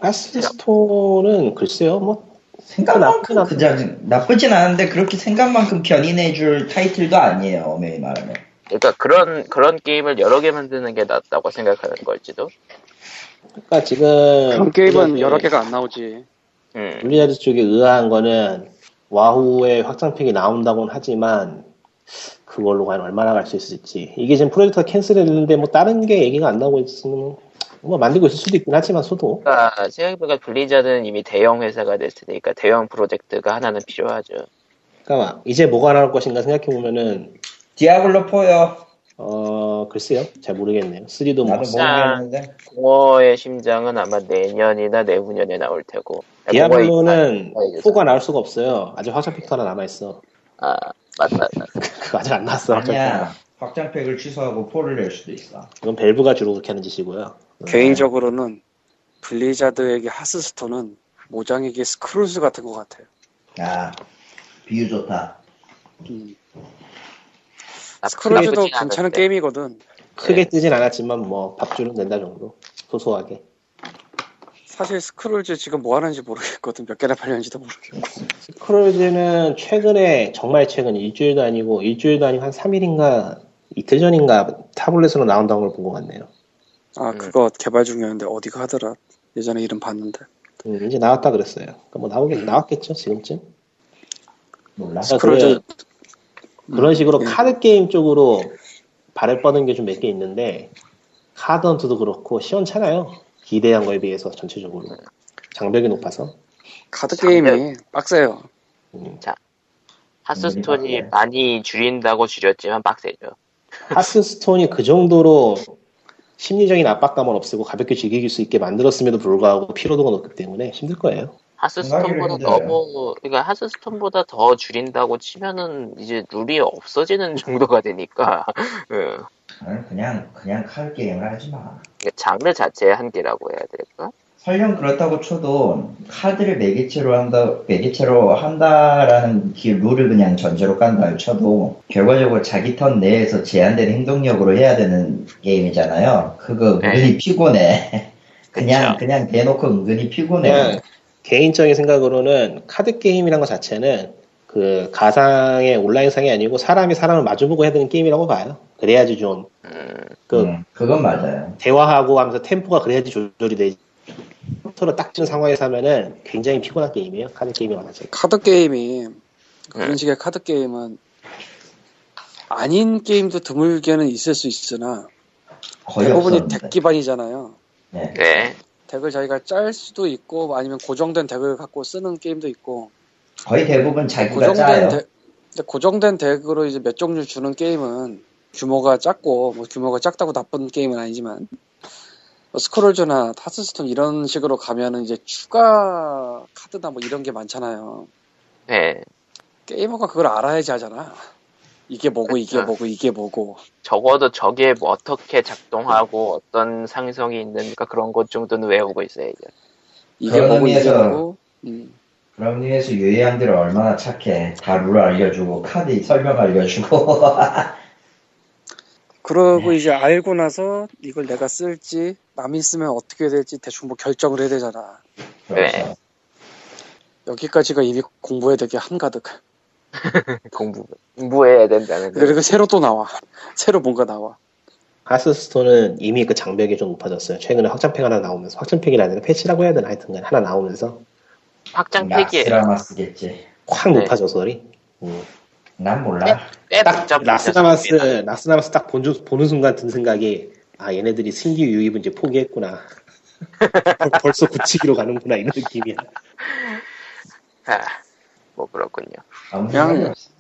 가스스톤은 글쎄요, 뭐, 생각만큼 나쁘진 그냥 나쁘진 않은데 그렇게 생각만큼 견인해줄 타이틀도 아니에요 엄밀히 말하면 그러니까 그런 그런 게임을 여러 개 만드는 게 낫다고 생각하는 걸지도. 그러니까 지금. 그런 게임은 여러 개가 안 나오지. 음, 블리자드 쪽에 의아한 거는, 와우의 확장팩이 나온다고는 하지만, 그걸로 과연 얼마나 갈 수 있을지. 이게 지금 프로젝트가 캔슬했는데, 뭐, 다른 게 얘기가 안 나오고 있으면, 뭐, 만들고 있을 수도 있긴 하지만, 소도. 그러니까 생각해보니까 블리자드는 이미 대형 회사가 됐으니까 대형 프로젝트가 하나는 필요하죠. 그러니까, 이제 뭐가 나올 것인가 생각해보면은, 디아블로 4요 어, 글쎄요. 잘 모르겠네요. 3도 뭐, 나도 모르겠는데 공허의 심장은 아마 내년이나 내후년에 나올 테고. 디아블로는 아, 4가 나올 수가 없어요. 아직 확장팩도 하나 남아 있어. 아 맞다. 맞다. 그거 아직 안 나왔어, 확장팩. 아니야 확장팩을 취소하고 4를 낼 수도 있어 이건 밸브가 주로 그렇게 하는 짓이고요. 개인적으로는 블리자드에게 하스스톤은 모장에게 스크롤즈 같은 것 같아요. 아 비유 좋다 음. 스크롤즈도 나쁘진 괜찮은. 게임이거든. 크게 뜨진 않았지만 뭐 밥줄은 낸다 정도. 소소하게. 사실 스크롤즈 지금 뭐 하는지 모르겠거든. 몇 개나 팔렸는지도 모르겠고. 스크롤즈는 최근에 정말 최근 일주일도 아니고 일주일도 아니고 한 3일인가 이틀 전인가 tablet으로 나온다는 걸 본 것 같네요. 아 음. 그거 개발 중이었는데 어디가 하더라. 예전에 이름 봤는데. 음, 이제 나왔다 그랬어요. 그러니까 뭐 나오긴 나왔겠죠 지금쯤. 몰라. 스크롤즈 그런 식으로 예. 카드 게임 쪽으로 발을 뻗은 게 좀 몇 개 있는데 카드 헌트도 그렇고 시원찮아요. 기대한 거에 비해서 전체적으로 장벽이 높아서. 카드 장벽. 게임이 빡세요. 음. 하스스톤이 음, 많이 줄인다고 줄였지만 빡세죠. 하스스톤이 그 정도로 심리적인 압박감을 없애고 가볍게 즐길 수 있게 만들었음에도 불구하고 피로도가 높기 때문에 힘들 거예요. 하스스톤보다. 너무 그러니까 하스스톤보다 더 줄인다고 치면은 이제 룰이 없어지는 정도가 되니까 예. 나는 그냥 그냥 칼 게임을 하지 마. 이게 장르 자체의 한계라고 해야 될까? 설령 그렇다고 쳐도 카드를 매개체로 한다 매개체로 한다라는 기- 룰을 그냥 전제로 깐다 쳐도 결과적으로 자기 턴 내에서 제한된 행동력으로 해야 되는 게임이잖아요. 그거 네. 은근히 피곤해. 그냥 그쵸. 그냥 대놓고 은근히 피곤해. 그냥 개인적인 생각으로는 카드 게임이란 것 자체는 그 가상의 온라인상이 아니고 사람이 사람을 마주보고 해야 되는 게임이라고 봐요. 그래야지 좀 음, 그 음, 그건 맞아요. 대화하고 하면서 템포가 그래야지 조절이 되지. 서로 딱 지는 상황에서 하면은 굉장히 피곤한 게임이에요. 카드 게임이라는 자체가. 카드 게임이 그런 음. 식의 카드 게임은 아닌 게임도 드물게는 있을 수 있으나 거의 대부분이 없었는데. deck 기반이잖아요. 네. 네. deck을 자기가 짤 수도 있고 아니면 고정된 deck을 갖고 쓰는 게임도 있고 거의 대부분 자기가 고정된 짜요. deck 근데 고정된 deck으로 이제 몇 종류 주는 게임은 규모가 작고 뭐 규모가 작다고 나쁜 게임은 아니지만 뭐 스크롤즈나 하스스톤 이런 식으로 가면은 이제 추가 카드나 뭐 이런 게 많잖아요. 네. 게이머가 그걸 알아야지 하잖아. 이게 뭐고 이게 그쵸. 뭐고 이게 뭐고 적어도 저게 뭐 어떻게 작동하고 어떤 상성이 있는가 그런 것 정도는 외우고 있어야죠. 이게 뭐고 이게 뭐고 음. 그런 의미에서 유해한들 얼마나 착해. 다 룰 알려주고 카드 설명 알려주고. 그러고 이제 알고 나서 이걸 내가 쓸지 남이 쓰면 어떻게 될지 대충 뭐 결정을 해야 되잖아. 그렇죠. 네. 여기까지가 이미 공부해야 되게 한가득. 공부 공부해야 된다는 거. 그리고 새로 또 나와. 새로 뭔가 나와. 하스스톤은 이미 그 장벽이 좀 높아졌어요. 최근에 확장팩 하나 나오면서 확장팩이 아니라 패치라고 해야 되나 하여튼간 하나 나오면서 확장 팩이에요. 라스라마스겠지. 확 네. 높아져서리. 음. 난 몰라. 꽤딱 복잡 라스나마스 라스나마스 딱 본, 보는 순간 든 생각이 아 얘네들이 신규 유입은 이제 포기했구나. 벌- 벌써 굳히기로 가는구나 이런 느낌이야. 아, 뭐 그렇군요. 그냥- 없어.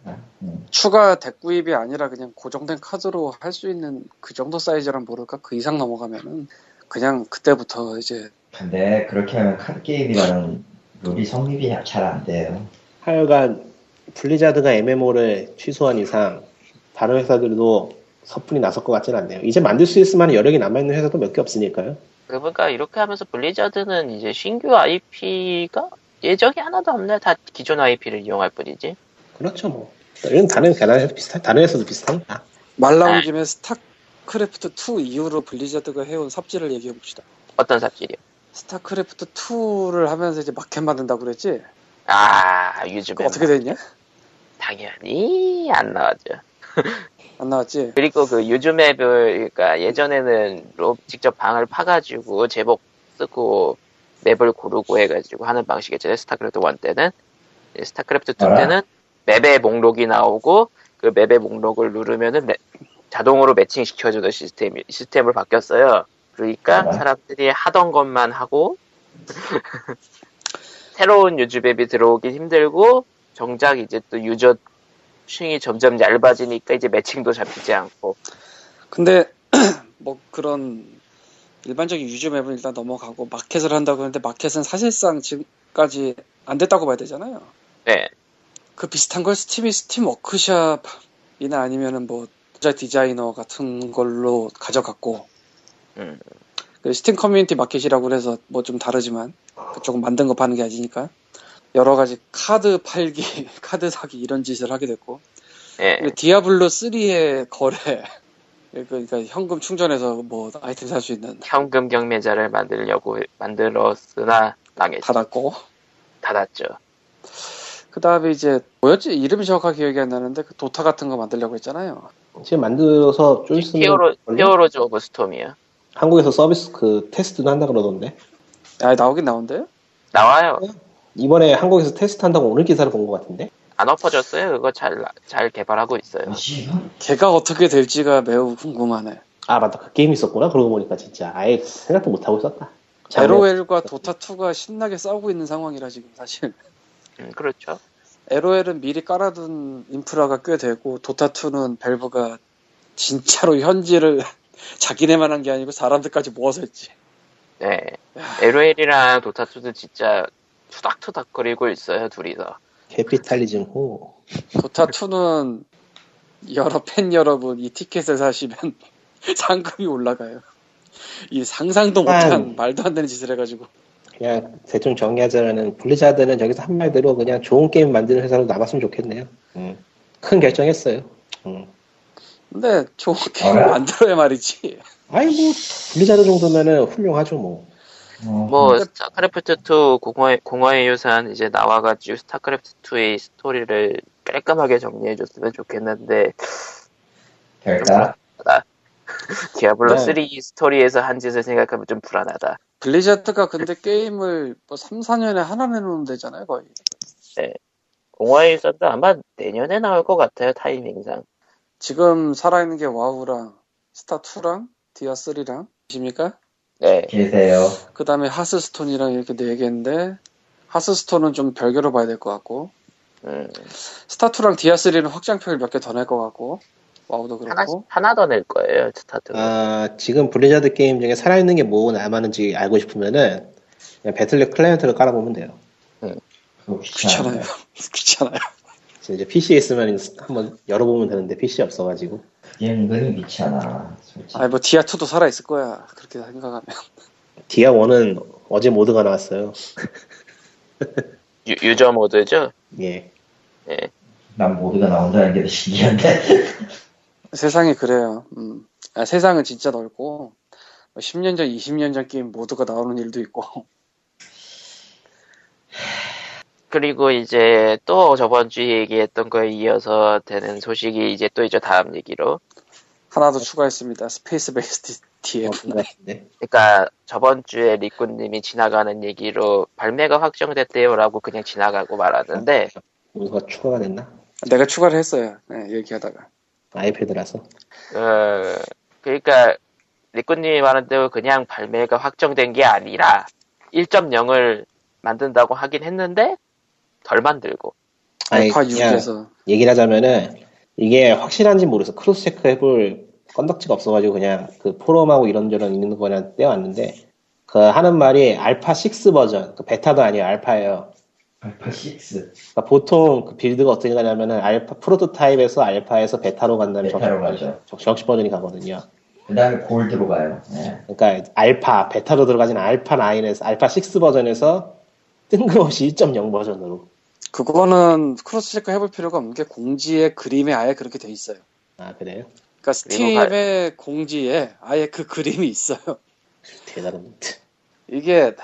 음. 추가 덱 구입이 아니라 그냥 고정된 카드로 할 수 있는 그 정도 사이즈란 모를까 그 이상 넘어가면은 그냥 그때부터 이제 근데 그렇게 하면 카드 게임이라는 룰이 성립이 잘 안 돼요. 하여간 블리자드가 MMO를 취소한 이상 다른 회사들도 서푼이 나설 것 같지는 않네요. 이제 만들 수 있을 만한 여력이 남아있는 회사도 몇 개 없으니까요. 그러니까 이렇게 하면서 블리자드는 이제 신규 IP가 예정이 하나도 없네. 다 기존 IP를 이용할 뿐이지. 그렇죠 뭐. 이건 다른 다른 회사 비슷한 다른 회사도 비슷하니까. 말 나온 아. 김에 스타크래프트 2 이후로 블리자드가 해온 삽질을 얘기해 봅시다. 어떤 삽질이요? 스타크래프트 2를 하면서 이제 마켓 만든다고 그랬지? 아, 요즘에 어떻게 됐냐? 당연히 안 나왔죠. 안 나왔지? 그리고 그 use map을 그러니까 예전에는 로 직접 방을 파가지고 제목 쓰고 map을 고르고 해가지고 하는 방식이었잖아요. 스타크래프트 1 때는 예, 스타크래프트 2 알아? 때는 map의 목록이 나오고 그 map의 목록을 누르면은 매- 자동으로 매칭 시켜주는 시스템 시스템을 바뀌었어요. 그러니까? 사람들이 하던 것만 하고 새로운 use map이 들어오기 힘들고 정작 이제 또 user 층이 점점 얇아지니까 이제 matching도 잡히지 않고 근데 뭐 그런 일반적인 use map은 일단 넘어가고 마켓을 한다고 하는데 마켓은 사실상 지금까지 안 됐다고 봐야 되잖아요. 네. 그 비슷한 걸 Steam이 Steam Workshop이나 아니면은 뭐 디자이너 같은 걸로 가져갔고 음. 그 Steam Community Market이라고 해서 뭐 좀 다르지만 그쪽은 만든 거 파는 게 아니니까 여러 가지 카드 팔기, 카드 사기 이런 짓을 하게 됐고 예. 그 Diablo 3의 거래. 그러니까 현금 충전해서 뭐 아이템 살 수 있는 현금 경매장을 만들려고 만들었으나 망했죠. 닫았고. 닫았죠. 그 다음에 이제 뭐였지? 이름이 정확하게 기억이 안 나는데 그 Dota 같은 거 만들려고 했잖아요. 지금 만들어서 좀 있으면 Heroes? Heroes of Storm이요. 한국에서 서비스 그 테스트도 한다 그러던데 아 나오긴 나온대요? 나와요. 이번에 한국에서 테스트 한다고 오늘 기사를 본 것 같은데 안 엎어졌어요. 그거 잘 잘 개발하고 있어요. 이거? 걔가 어떻게 될지가 매우 궁금하네. 아 맞다 그 게임 있었구나 그러고 보니까 진짜 아예 생각도 못하고 있었다 LOL과 Dota2가 신나게 싸우고 있는 상황이라 지금 사실. 음, 그렇죠. LOL은 미리 깔아둔 인프라가 꽤 되고 Dota2는 Valve가 진짜로 현지를 자기네만 한 게 아니고 사람들까지 모아서 했지. 네. LOL이랑 Dota2도 진짜 투닥투닥 거리고 있어요, 둘이서. Capitalism ho Dota2는 여러 팬 여러분 이 티켓을 사시면 상금이 올라가요. 이 상상도 못한 음. 말도 안 되는 짓을 해가지고. 그냥 대충 정리하자면은 Blizzard는 저기서 한 말대로 그냥 좋은 게임 만드는 회사로 남았으면 좋겠네요 음. 큰 결정했어요 음. 근데 좋은 게임 알아? 만들어야 말이지. 아이 뭐 블리자드 정도면은 훌륭하죠 뭐 어, 뭐, 스타크래프트 2 공허의, 공허의 유산 이제 나와가지고 스타크래프트 2의 스토리를 깔끔하게 정리해줬으면 좋겠는데, 될까? Diablo 네. 3 스토리에서 한 짓을 생각하면 좀 불안하다. Blizzard가 근데 게임을 뭐 3, 4년에 하나 내놓는 데잖아요, 거의. 공허의 유산도 아마 내년에 나올 것 같아요, 타이밍상. 지금 살아있는 게 WoW랑 스타2랑 디아3랑 십니까? 네. 계세요. 그 다음에 Hearthstone이랑 이렇게 네 개인데 Hearthstone은 좀 별개로 봐야 될 것 같고 음, 스타2랑 디아3는 확장팩을 몇 개 더 낼 것 같고 WoW도 하나, 그렇고 하나 더 낼 거예요, 스타2. 아, 지금 블리자드 게임 중에 살아있는 게 뭐 남았는지 알고 싶으면은 그냥 Battle.net client를 깔아보면 돼요. 그거 귀찮아요 귀찮아요 이제 PC에 있으면 한번 열어보면 되는데 PC 없어가지고 은근히. 솔직히. 아니 뭐 디아 2도 살아 있을 거야 그렇게 생각하면 디아 1은 어제 mod가 나왔어요. 유, user mod죠? 예. 난 mod가 나온다는 게더 신기한데. 세상이 그래요 음. 아, 세상은 진짜 넓고 10년 전 20년 전 게임 mod가 나오는 일도 있고 그리고 이제 또 저번 주에 얘기했던 거에 이어서 되는 소식이 이제 또 이제 다음 얘기로. 하나 더 추가했습니다 Spacebase DF9 같은데. 그러니까 저번 주에 리꾸님이 지나가는 얘기로 발매가 확정됐대요라고 그냥 지나가고 말았는데 뭐가 추가가 됐나? 내가 추가를 했어요 네, 얘기하다가 iPad라서. 어 그러니까 리꾸님이 말한 대로 그냥 발매가 확정된 게 아니라 1.0을 만든다고 하긴 했는데 덜 만들고 아니, 알파 그냥 6에서 얘기를 하자면은 이게 확실한지 모르겠어. cross check 해볼 건덕지가 없어가지고 그냥 그 포럼하고 이런저런 있는 거 그냥 떼어왔는데 그 하는 말이 알파 6 버전, 그 베타도 아니에요. 알파예요. 알파 6. 그러니까 보통 그 빌드가 어떻게 가냐면은 알파 프로토타입에서 알파에서 베타로 간다면 베타로 정식, 가죠. 정- 정식 버전이 가거든요. 그 다음에 골드로 가요. 네. 그러니까 알파, 베타로 들어가진 알파 9에서 알파 6 버전에서 뜬금없이 1.0 버전으로. 그거는 cross check 해볼 필요가 없는 게 공지에 그림에 아예 그렇게 돼 있어요. 아 그래요? 그러니까 Steam의 공지에 아예 그 그림이 있어요. 대단한. 이게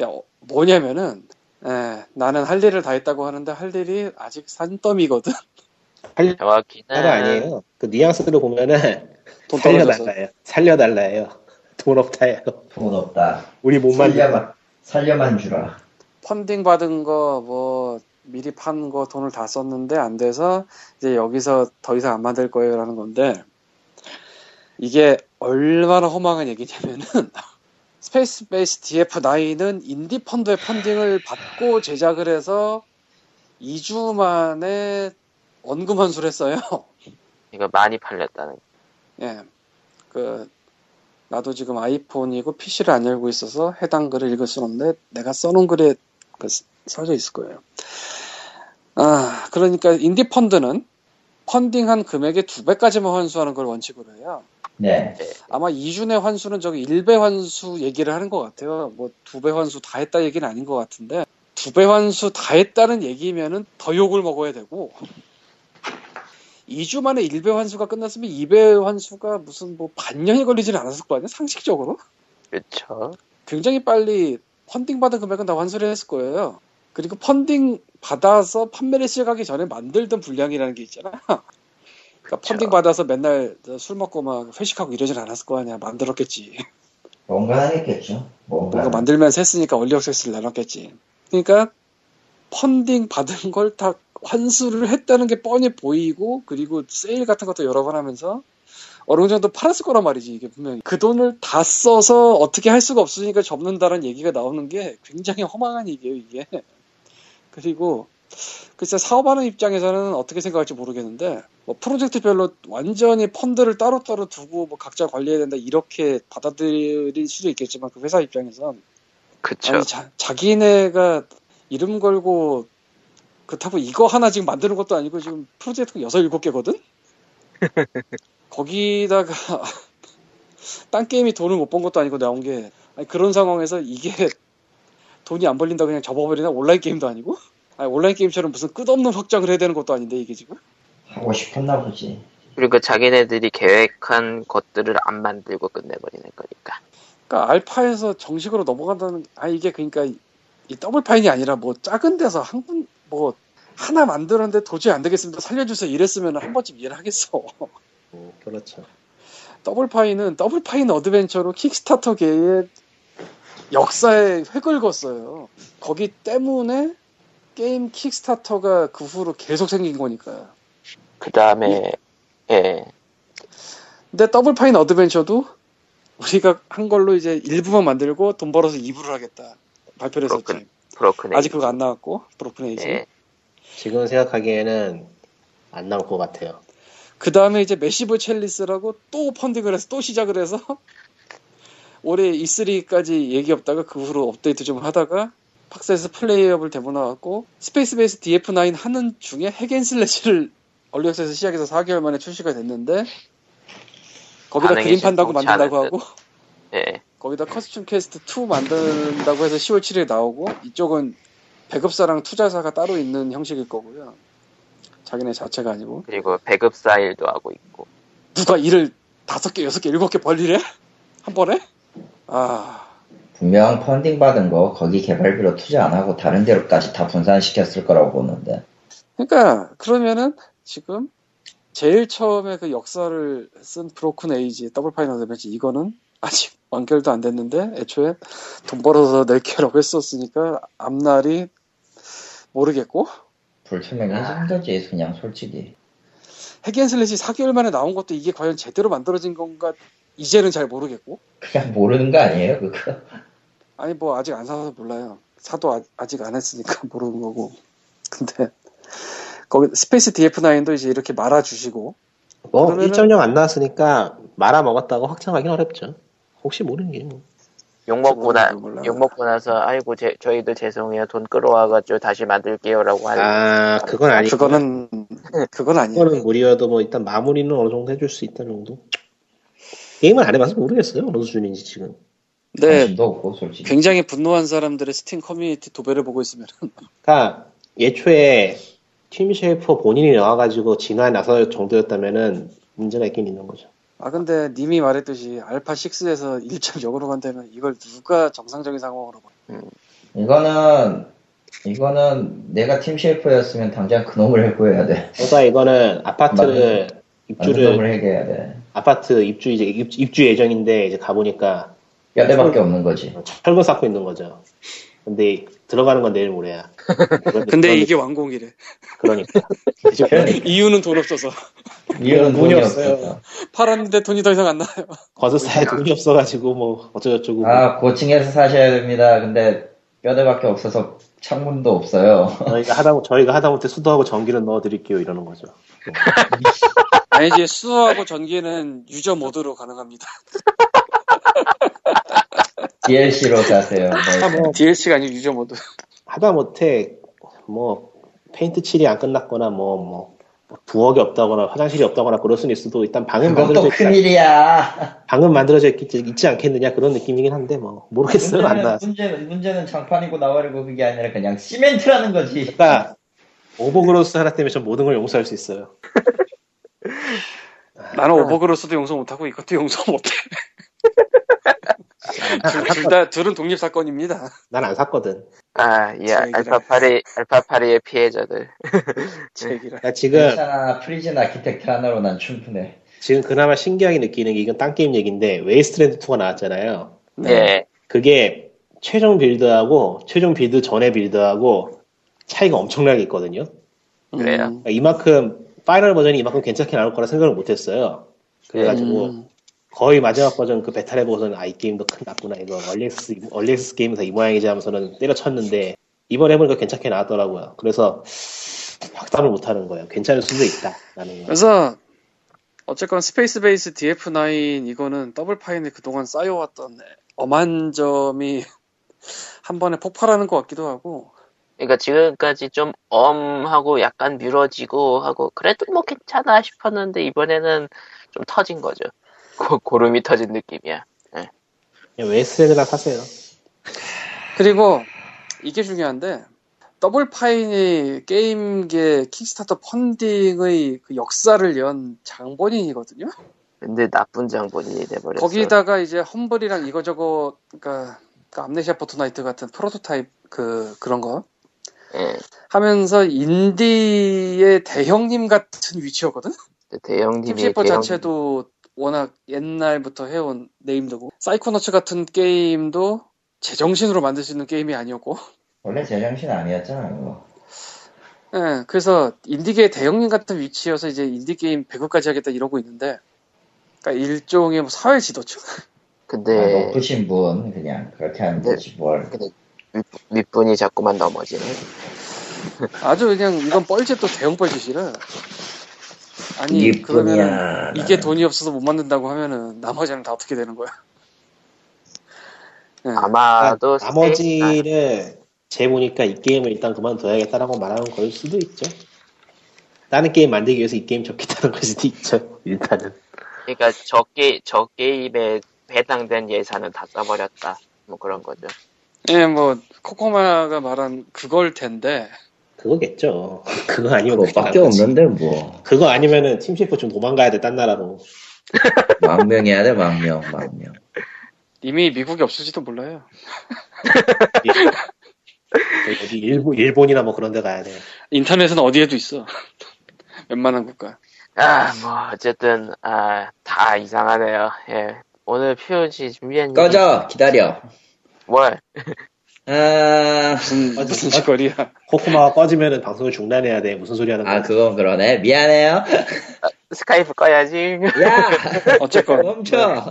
야, 어, 뭐냐면은 에, 나는 할 일을 다 했다고 하는데 할 일이 아직 산더미거든. 할 정확히는 가 아니에요. 그 뉘앙스대로 보면은 돈. 살려달라요. 살려달라요. 돈 없다요. 돈 없다. 우리 못 만들어. 살려만, 살려만 주라. 펀딩 받은 거 뭐 미리 판 거 돈을 다 썼는데 안 돼서 이제 여기서 더 이상 안 만들 거예요라는 건데 이게 얼마나 허망한 얘기냐면은 Spacebase DF9은 Indie Fund의 펀딩을 받고 제작을 해서 2주 만에 원금 환수를 했어요. 이거 많이 팔렸다는 예. 그, 나도 지금 iPhone이고 PC를 안 열고 있어서 해당 글을 읽을 수는 없는데, 내가 써놓은 글에 그 써져 있을 거예요. 아, 그러니까 Indie Fund는 펀딩한 금액의 두 배까지만 환수하는 걸 원칙으로 해요. 네. 아마 2주 내 환수는 저기 1배 환수 얘기를 하는 것 같아요. 뭐 두 배 환수 다 했다 얘기는 아닌 것 같은데, 두 배 환수 다 했다는 얘기면은 더 욕을 먹어야 되고, 2주 만에 1배 환수가 끝났으면 2배 환수가 무슨 뭐 반년이 걸리지는 않았을 거 아니야? 상식적으로? 그렇죠. 굉장히 빨리 펀딩 받은 금액은 다 환수를 했을 거예요. 그리고 펀딩 받아서 판매를 시작하기 전에 만들던 분량이라는 게 있잖아. 그러니까 펀딩 받아서 맨날 술 먹고 막 회식하고 이러진 않았을 거 아니야. 만들었겠지. 뭔가 하겠죠. 뭔가. 뭔가 만들면서 했으니까 얼리 액세스를 나눴겠지. 그러니까 펀딩 받은 걸 다 환수를 했다는 게 뻔히 보이고 그리고 세일 같은 것도 여러 번 하면서 어느 정도 팔았을 거란 말이지 이게 분명히 그 돈을 다 써서 어떻게 할 수가 없으니까 접는다는 얘기가 나오는 게 굉장히 허망한 얘기예요 이게 그리고 글쎄 사업하는 입장에서는 어떻게 생각할지 모르겠는데 뭐 프로젝트별로 완전히 펀드를 따로따로 두고 뭐 각자 관리해야 된다 이렇게 받아들일 수도 있겠지만 그 회사 입장에선 그쵸. 아니 자, 자기네가 이름 걸고 그렇다고 이거 하나 지금 만드는 것도 아니고 지금 프로젝트가 여섯 일곱 개거든. 거기다가 딴 게임이 돈을 못 번 것도 아니고 나온 게 아니, 그런 상황에서 이게 돈이 안 벌린다 그냥 접어버리나? 온라인 게임도 아니고? 아니, 온라인 게임처럼 무슨 끝없는 확장을 해야 되는 것도 아닌데 이게 지금? 하고 싶었나 보지. 그리고 자기네들이 계획한 것들을 안 만들고 끝내버리는 거니까. 그러니까 알파에서 정식으로 넘어간다는 아 이게 그러니까 이, 이 더블 파인이 아니라 뭐 작은 데서 한군뭐 하나 만들었는데 도저히 안 되겠습니다. 살려주세요. 이랬으면 한 번쯤 이해를 하겠어 음, 그렇죠. Double Fine은 Double Fine Adventure로 Kickstarter계의 역사에 획을 그었어요 거기 때문에 게임 Kickstarter가 그 후로 계속 생긴 거니까요 그 다음에, 예. 근데 Double Fine Adventure도 우리가 한 걸로 이제 일부만 만들고 돈 벌어서 2부를 하겠다 발표를 했었지 Broken, Broken 아직. 그거 안 나왔고 Broken Age 예. 지금 생각하기에는 안 나올 것 같아요. 그 다음에 이제 Massive Chalice라고 또 펀딩을 해서 또 시작을 해서 올해 E3까지 얘기 없다가 그 후로 업데이트 좀 하다가 PAX에서 playable 데모 나왔고 Spacebase DF9 하는 중에 핵앤슬래시를 얼리엑스에서 시작해서 4개월 만에 출시가 됐는데 거기다 Grim Fandango 만든다고 하고 예. 거기다 Costume Quest 2 만든다고 해서 10월 7일에 나오고 이쪽은 배급사랑 투자사가 따로 있는 형식일 거고요 자기네 자체가 아니고 그리고 배급 사 일도 하고 있고. 누가 일을 다섯 개, 여섯 개, 일곱 개 벌리래? 한 번에? 아, 분명 펀딩 받은 거 거기 개발비로 투자 안 하고 다른 데로까지 다 분산시켰을 거라고 보는데. 그러니까 그러면은 지금 제일 처음에 그 역사를 쓴 브로큰 에이지 더블 파인 어드벤처 이거는 아직 완결도 안 됐는데 애초에 돈 벌어서 낼게라고 했었으니까 앞날이 모르겠고 불투명해진 거지 그냥 솔직히. 핵앤슬래시 4개월 만에 나온 것도 이게 과연 제대로 만들어진 건가 이제는 잘 모르겠고 그냥 모르는 거 아니에요 그거? 아니 뭐 아직 안 사서 몰라요. 사도 아, 직안 했으니까 모르는 거고. 근데 거기 스페이스 DF9도 이제 이렇게 말아주시고 뭐 그러면은- 1.0 안 나왔으니까 말아 먹었다고 확정하기는 어렵죠. 혹시 모르는 게 뭐. 욕 먹고 나, 몰라. 욕 먹고 나서, 아이고, 제, 저희들 죄송해요. 돈 끌어와가지고 다시 만들게요라고 하는. 아 그건 아니고 그거는 그건 아니에요. 그거는 무리여도 뭐 일단 마무리는 어느 정도 해줄 수 있다 정도. 게임을 안 해봐서 모르겠어요 어느 수준인지 지금. 네, 관심도 없고. 굉장히 분노한 사람들의 스팀 커뮤니티 도배를 보고 있으면 그러니까 애초에 팀 쉐이퍼 본인이 나와가지고 진화에 나설 정도였다면은 문제가 있긴 있는 거죠. 아 근데 님이 말했듯이 알파 6에서 1.0으로 간다면 이걸 누가 정상적인 상황으로 봐? 이거는 이거는 내가 팀 셰이프였으면 당장 그놈을 해고해야 돼. 그러니까 이거는 아파트를 완전 입주를 놈을 해고해야 돼. 아파트 입주 이제 입- 입주 예정인데 이제 가 보니까 뼈대밖에 없는 거지. 철거 쌓고 있는 거죠. 근데 들어가는 건 내일 모레야. 근데 그런- 이게 완공이래. 그러니까 이제 이유는 돈 없어서 이유는 돈이 돈이 없어요. 팔았는데 돈이 더 이상 안 나요. 거저사에 돈이 없어가지고 뭐 어쩌고저쩌고 아 고층에서 사셔야 됩니다. 근데 뼈대밖에 없어서 창문도 없어요. 저희가 하다 저희가 하다못해 수도하고 전기는 넣어드릴게요 이러는 거죠. 아니지 수호하고 전기는 유저 모드로 가능합니다. DLC로 사세요. 뭐, 뭐 DLC가 아니고 유저 모드. 하다 못해 뭐 페인트 칠이 안 끝났거나 뭐뭐 부엌이 없다거나 화장실이 없다거나 그럴 수는 있어도 일단 방은 만들어져 또 있지, 큰일이야. 방은 만들어져 있지, 있지 않겠느냐 그런 느낌이긴 한데 뭐 모르겠어요 안 문제는, 나와서. 문제는, 문제는 장판이고 나발이고 그게 아니라 그냥 시멘트라는 거지. 그러니까 오버그로스 하나 때문에 전 모든 걸 용서할 수 있어요. 나는 오버그로스도 용서 못하고 이것도 용서 못해. 둘다 둘은 독립 사건입니다. 난 안 샀거든. 아, 이제 얘기라. 알파 파리, 알파 파리의 피해자들. 나 지금 괜찮아 프리즌 아키텍트 하나로 난 충분해. 지금 그나마 신기하게 느끼는 게 이건 딴 게임 얘기인데 웨이스트랜드 2가 나왔잖아요. 예. 그게 최종 build하고 최종 빌드 전에 build하고 차이가 엄청나게 있거든요. 그래요? 음, 이만큼 final 버전이 이만큼 괜찮게 나올 거라 생각을 못했어요. 그래가지고 음, 거의 마지막 버전 그 베타를 보고서는 아 이 게임도 끝났구나 이거 early access early access 게임에서 이 모양이지 하면서는 때려쳤는데 이번에 해보니까 괜찮게 나왔더라고요. 그래서 확답을 못하는 거예요. 괜찮을 수도 있다. 라는 거. 그래서 어쨌건 스페이스 베이스 DF9 이거는 더블 파인에 그동안 쌓여왔던 엄한 점이 한 번에 폭발하는 것 같기도 하고 그러니까 지금까지 좀 엄하고 약간 미뤄지고 하고 그래도 뭐 괜찮아 싶었는데 이번에는 좀 터진 거죠. 고, 고름이 터진 느낌이야. 그냥 웨이스트랜드나 사세요. 그리고 이게 중요한데 더블 파인이 게임계 킥스타터 펀딩의 그 역사를 연 장본인이거든요. 근데 나쁜 장본인이 돼버렸어. 거기다가 이제 험블이랑 이거저거 그러니까 그 암네시아 포트나이트 같은 프로토타입 그 그런 거 예. 하면서 인디의 대형님 같은 위치였거든. 대형님이 대형- 자체도 워낙 옛날부터 해온 named고 사이코너츠 같은 게임도 제정신으로 만들 수 있는 게임이 아니었고 원래 제정신 아니었잖아 이거. 예, 그래서 인디계의 대형님 같은 위치여서 이제 인디게임 배급까지 하겠다 이러고 있는데 그러니까 일종의 뭐 사회 지도층. 아, 근데 높으신 분 그냥 그렇게 하는 네. 거지 뭘. 근데 윗, 윗분이 자꾸만 넘어지네. 아주 그냥 이건 뻘짓도 대형 뻘짓이라 아니 그러면. 이게 돈이 없어서 못 만든다고 하면은 나머지는 다 어떻게 되는 거야? 예. 아마도 그러니까 나머지를 재 보니까 이 게임을 일단 그만둬야겠다라고 말하는 걸 수도 있죠. 다른 게임 만들기 위해서 이 게임 접겠다는 걸 수도 있죠. 일단은. 그러니까 저, 게, 저 게임에 해당된 예산은 다 써버렸다. 뭐 그런 거죠. 예, 뭐 코코마가 말한 그걸 텐데 그거겠죠. 그거 아니면 그거밖에. 없는데 뭐. 그거 아니면은 팀셰프 좀 도망가야 돼, 딴 나라로. 망명해야 돼 망명 망명. 이미 미국이 없을지도 몰라요. 어디 일본, 일본이나 뭐 그런 데 가야 돼. 인터넷은 어디에도 있어. 웬만한 국가. 아, 뭐, 어쨌든, 아, 다 이상하네요. 예. 오늘 POG 준비한 꺼져 기다려. 뭘? 아, 무슨 어디- 무슨 어디- 짓거리야. 코코마가 꺼지면은 방송을 중단해야 돼. 무슨 소리 하는 거야? 아 그건 그러네. 미안해요. 스카이프 꺼야지. 야 어쨌건 멈춰.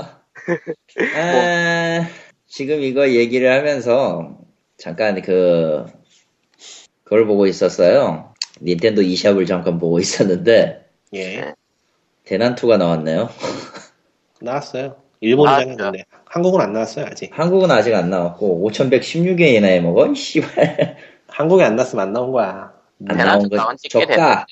아, 지금 이거 얘기를 하면서 잠깐 그 그걸 보고 있었어요. 닌텐도 e샵을 잠깐 보고 있었는데 예. 대난2가 나왔네요. 나왔어요. 일본이랑 아, 했는데. 한국은 안 나왔어요, 아직. 한국은 아직 안 나왔고 5116엔이나 해 먹어? 이 씨발 한국에 안 나왔으면 안 나온 거야. 안 대낮 나온 거 적다.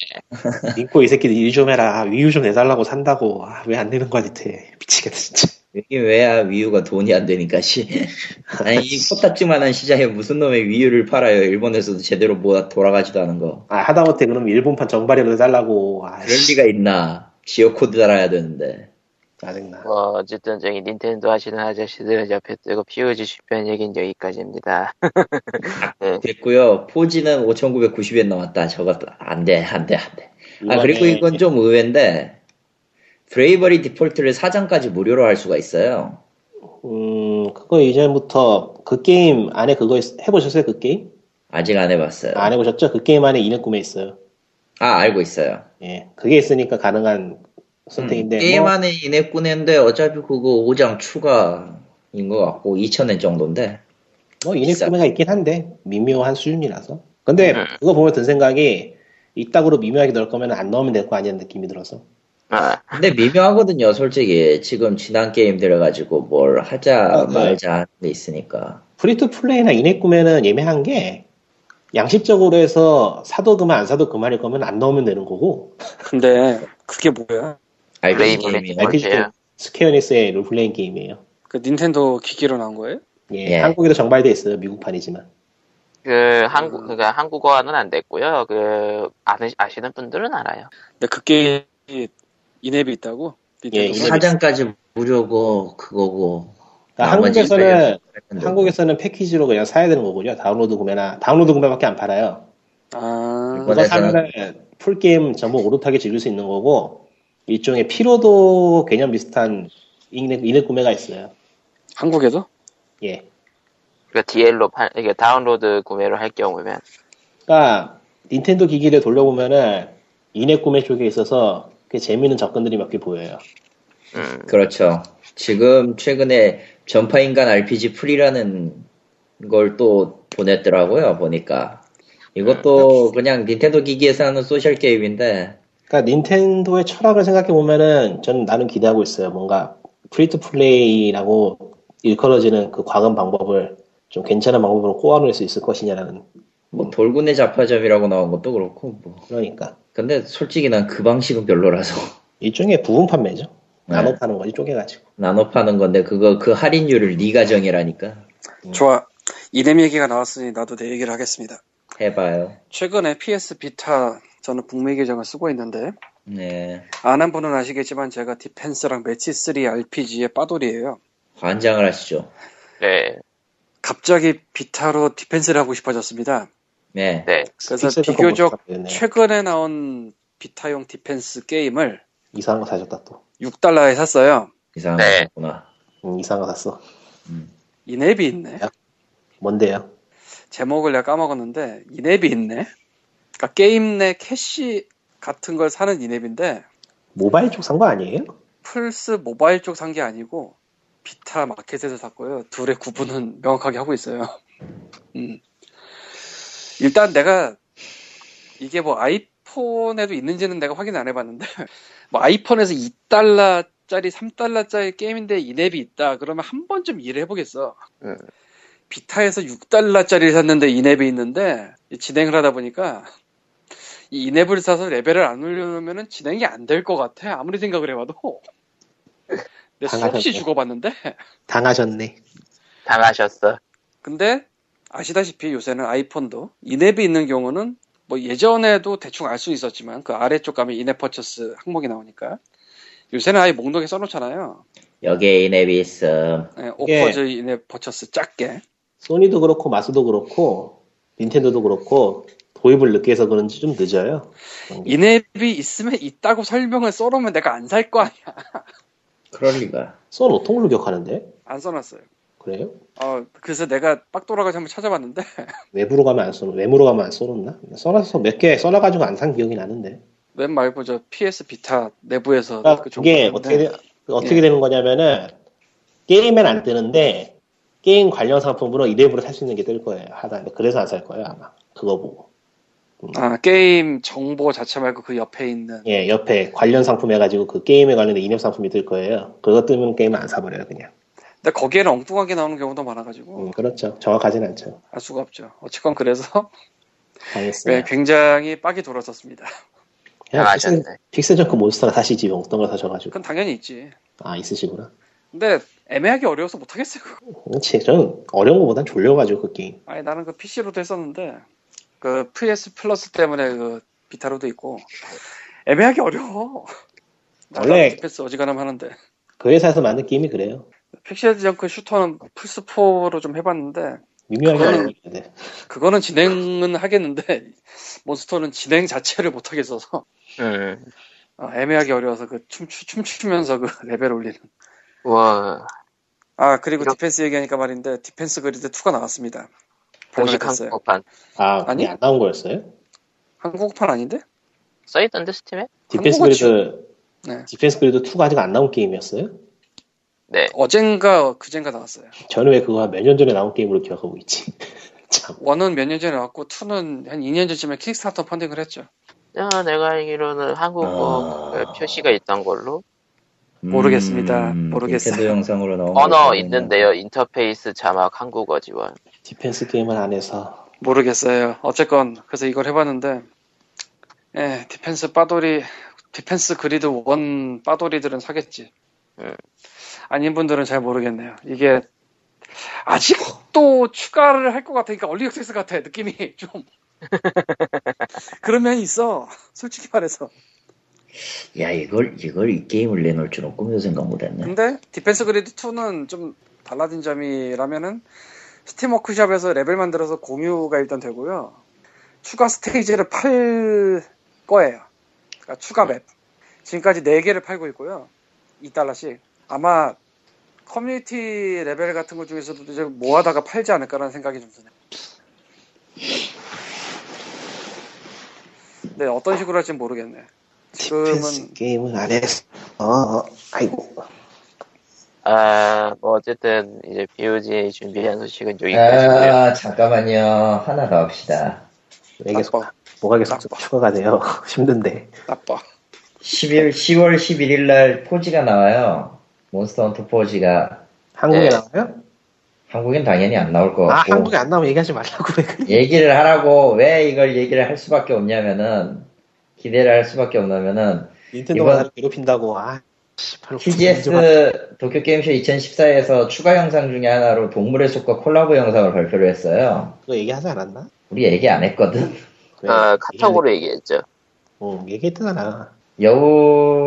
인코 이 새끼들 일 좀 해라. 위유 좀 내달라고 산다고. 아, 왜안 내는 거야, 니테. 미치겠다, 진짜. 이게 왜야 위유가 돈이 안 되니까 씨. 아니 이 코딱지만한 시장에 무슨 놈의 위유를 팔아요. 일본에서도 제대로 뭐 돌아가지도 않은 거. 아, 하다못해 그럼 일본판 정발이라도 해달라고. 아, 그럴 리가 있나. 지역 코드 달아야 되는데. 짜증나. 뭐, 어쨌든 저기 닌텐도 하시는 아저씨들 옆에 뜨고 POG 주변 얘기는 여기까지입니다. 됐고요. 포지는 5,990엔 나왔다. 저것도 안 돼, 안 돼, 안 돼. 아 그리고 이건 좀 의외인데 브레이버리 디폴트를 사전까지 무료로 할 수가 있어요. 음, 그거 이전부터 그 게임 안에 그거 있- 해보셨어요, 그 게임? 아직 안 해봤어요. 안 해보셨죠? 그 게임 안에 in-app 구매 있어요. 아 알고 있어요. 예. 그게 있으니까 가능한 선택인데. 음, 게임 뭐, 안에 in-app 구매인데 어차피 그거 5장 추가인 것 같고 2,000엔 정도인데. 뭐 in-app 비싸. 구매가 있긴 한데, 미묘한 수준이라서. 근데 음. 그거 보면 든 생각이, 이따구로 미묘하게 넣을 거면 안 넣으면 될 거 아니냐는 느낌이 들어서. 아, 근데 미묘하거든요, 솔직히. 지금 지난 게임 들어가지고 뭘 하자 아, 네. 말자 하는 게 있으니까. free to play나 in-app 구매는 애매한 게, 양식적으로 해서 사도 그만 안 사도 그만일 거면 안 넣으면 되는 거고, 근데 그게 뭐야? 브레이블리 게임이요. RPG 뭔데요? 스퀘어닉스의 롤플레잉 게임이에요. 그 닌텐도 기기로 나온 거예요? 예, 예. 한국에도 정발돼 있어요. 미국판이지만. 그, 한국, 그니까 한국어는 안 됐고요. 그, 아는, 아시는 분들은 알아요. 근데 그 게임이 in-app이 있다고? 예? in-app이 사장까지 무료고 그거고. 그러니까 한국에서는 했는데. 한국에서는 패키지로 그냥 사야 되는 거군요. 다운로드 구매나 다운로드 구매밖에 안 팔아요. 아, 그거 사면은 full 게임 전부 오롯하게 즐길 수 있는 거고 일종의 피로도 개념 비슷한 in-app, in-app 구매가 있어요. 한국에도? 예. 그러니까 DL로 팔, 이게 다운로드 구매를 할 경우면 그러니까 닌텐도 기기를 돌려보면은 in-app 구매 쪽에 있어서 꽤 재미있는 접근들이 몇 개 보여요. 음, 그렇죠. 지금 최근에 전파인간 RPG Free라는 걸 또 보냈더라고요, 보니까. 이것도 그냥 닌텐도 기기에서 하는 social 게임인데, 그러니까 닌텐도의 철학을 생각해 보면은 저는 나름 기대하고 있어요. 뭔가 free to play라고 일컬어지는 그 과금 방법을 좀 괜찮은 방법으로 꼬아낼 수 있을 것이냐라는 뭐 돌고래 잡화점이라고 나온 것도 그렇고, 뭐. 그러니까 근데 솔직히 난 그 방식은 별로라서. 일종의 부분 판매죠. 네. 나눠 파는 거지 쪼개가지고. 나눠 파는 건데, 그거, 그 할인율을 네가 정이라니까. 좋아. 이앱 얘기가 나왔으니 나도 내 얘기를 하겠습니다. 해봐요. 최근에 PS 비타 저는 북미 계정을 쓰고 있는데 네. 아는 분은 아시겠지만 제가 디펜스랑 매치3 RPG의 빠돌이에요. 관장을 하시죠. 네, 갑자기 비타로 defense를 하고 싶어졌습니다. 네. 네. 그래서 비교적. 최근에 나온 비타용 defense 게임을 이상한 거 사셨다 또. 6달러에 샀어요. 이상한 네. 거구나. 음, 이상한 거 샀어. in-app이 있네. 뭔데요? 제목을 내가 까먹었는데 in-app이 있네. 그러니까 게임 내 캐시 같은 걸 사는 in-app인데 모바일 쪽 산 거 아니에요? 플스 모바일 쪽 산 게 아니고 비타 마켓에서 샀고요. 둘의 구분은 명확하게 하고 있어요. 음. 일단 내가 이게 뭐 아이폰에도 있는지는 내가 확인 안 해봤는데 뭐 아이폰에서 2달러짜리 3달러짜리 게임인데 이앱이 있다 그러면 한 번쯤 일을 해보겠어. 음. 비타에서 6달러짜리를 샀는데 이앱이 있는데 진행을 하다 보니까 이 in-app을 사서 레벨을 안 올려놓으면 진행이 안 될 것 같아. 아무리 생각을 해봐도. 내 수없이. 죽어봤는데. 당하셨네. 당하셨어. 근데 아시다시피 요새는 아이폰도 in-app이 있는 경우는 뭐 예전에도 대충 알 수 있었지만 그 아래쪽 가면 in-app purchases 항목이 나오니까 요새는 아예 목록에 써놓잖아요. 여기에 in-app이 있음. 예, offers in-app purchases 작게. 소니도 그렇고 마소도 그렇고 닌텐도도 그렇고 도입을 늦게 해서 그런지 좀 늦어요. 이앱이 있으면 있다고 설명을 써놓으면 내가 안 살 거 아니야. 그럴 리가. 쏜 오통으로 기억하는데 안 써놨어요. 그래요? 어, 그래서 내가 빡 돌아가서 한번 찾아봤는데 외부로 가면 안 쏘는 외부로 가면 안 쏘놓나? 써놔서 몇 개 써놔가지고 안 산 기억이 나는데. 웹 말고 저 PS 비타 내부에서 그러니까 그 그게 어떻게 어떻게 예. 되는 거냐면은 게임엔 안 뜨는데 게임 관련 상품으로 in-app으로 살 수 있는 게 뜰 거예요. 하다 그래서 안 살 거예요 아마 그거 보고. 아 게임 정보 자체 말고 그 옆에 있는 예 옆에 관련 상품 해가지고 그 게임에 관련된 in-app 상품이 뜰 거예요. 그거 뜨면 게임을 안 사버려요 그냥. 근데 거기에는 엉뚱하게 나오는 경우도 많아가지고 음, 그렇죠. 정확하진 않죠. 알 수가 없죠. 어쨌건 그래서 당했어요. 네, 굉장히 빡이 돌았었습니다. 그냥 당하셨네. Pixel, PixelJunk Monsters나 사시지 어떤 걸 사셔가지고. 그건 당연히 있지. 아 있으시구나. 근데 애매하게 어려워서 못하겠어요. 그거. 그렇지. 저는 어려운 것보단 졸려가지고 그 게임. 아니 나는 그 PC로도 했었는데 그 PS 플러스 때문에 그 비타로도 있고 애매하게 어려워. 원래- 패스 어지간하면 하는데 그 회사에서 만든 게임이 그래요. PixelJunk Shooter는 플스 4로 좀 해봤는데 미묘하게 그거는- 어려운데. 그거는 진행은 하겠는데 몬스터는 진행 자체를 못 하겠어서 음, 어, 애매하게 어려워서 그 춤추, 춤추면서 그 레벨 올리는. 와, 아 그리고 이렇게- defense 얘기하니까 말인데 Defense Grid 2가 나왔습니다. 공식 발매됐어요. 한국판 아, 아니? 안 나온 거였어요? 한국판 아닌데? 써 있던데 스팀에? 디펜스 그리드 네. Defense Grid 2가 아직 안 나온 게임이었어요? 네, 어젠가 그젠가 나왔어요. 저는 왜 그거 몇 년 전에 나온 게임으로 기억하고 있지? 참. one은 몇 년 전에 나왔고 2는 한 2년 전쯤에 Kickstarter funding을 했죠. 아, 내가 알기로는 한국어 아. 그 표시가 있던 걸로 모르겠습니다. 모르겠어요. 음, 닌텐도 영상으로 나온 언어 거 있는데요. 인터페이스 자막 한국어 지원. defense 게임을 안 해서 모르겠어요. 어쨌건 그래서 이걸 해봤는데 예, defense 빠돌이 Defense Grid one 빠돌이들은 사겠지. 음. 아닌 분들은 잘 모르겠네요. 이게 아직도 추가를 할 것 같으니까 early access 같아 느낌이 좀 그런 면이 있어. 솔직히 말해서 야 이걸 이걸 이 게임을 내놓을 줄은 꿈에도 생각 못했네. 근데 Defense Grid 2는 좀 달라진 점이라면은 Steam Workshop에서 레벨 만들어서 공유가 일단 되고요. 추가 스테이지를 팔 거예요. 그러니까 추가 map. 지금까지 4개를 팔고 있고요. 2달러씩. 아마 커뮤니티 레벨 같은 것 중에서도 이제 모아다가 팔지 않을까라는 생각이 좀 드네요. 네, 어떤 식으로 할지 모르겠네. 지금은 게임은 안 했어. 어, 아이고. 아, 뭐 어쨌든 이제 POG 준비한 소식은 여기까지고요. 아 잠깐만요 하나 더 합시다. 왜 계속. 뭐가 계속 나빠. 추가가 돼요. 힘든데. 나빠. 10일 10월 11일 날 포지가 나와요. 몬스터 헌터 포지가 한국에 네. 나와요? 한국엔 당연히 안 나올 것 아, 같고 한국에 안 나오면 얘기하지 말라고. 얘기를 하라고 왜 이걸 얘기를 할 수밖에 없냐면은 기대를 할 수밖에 없냐면은 닌텐도가 이번- 나를 괴롭힌다고. 아. TGS 도쿄게임쇼 2014에서 추가 영상 중에 하나로 동물의 숲과 콜라보 영상을 발표를 했어요. 그거 얘기하지 않았나? 우리 얘기 안 했거든. 왜? 어, 카톡으로 얘기했죠. 응, 얘기했잖아.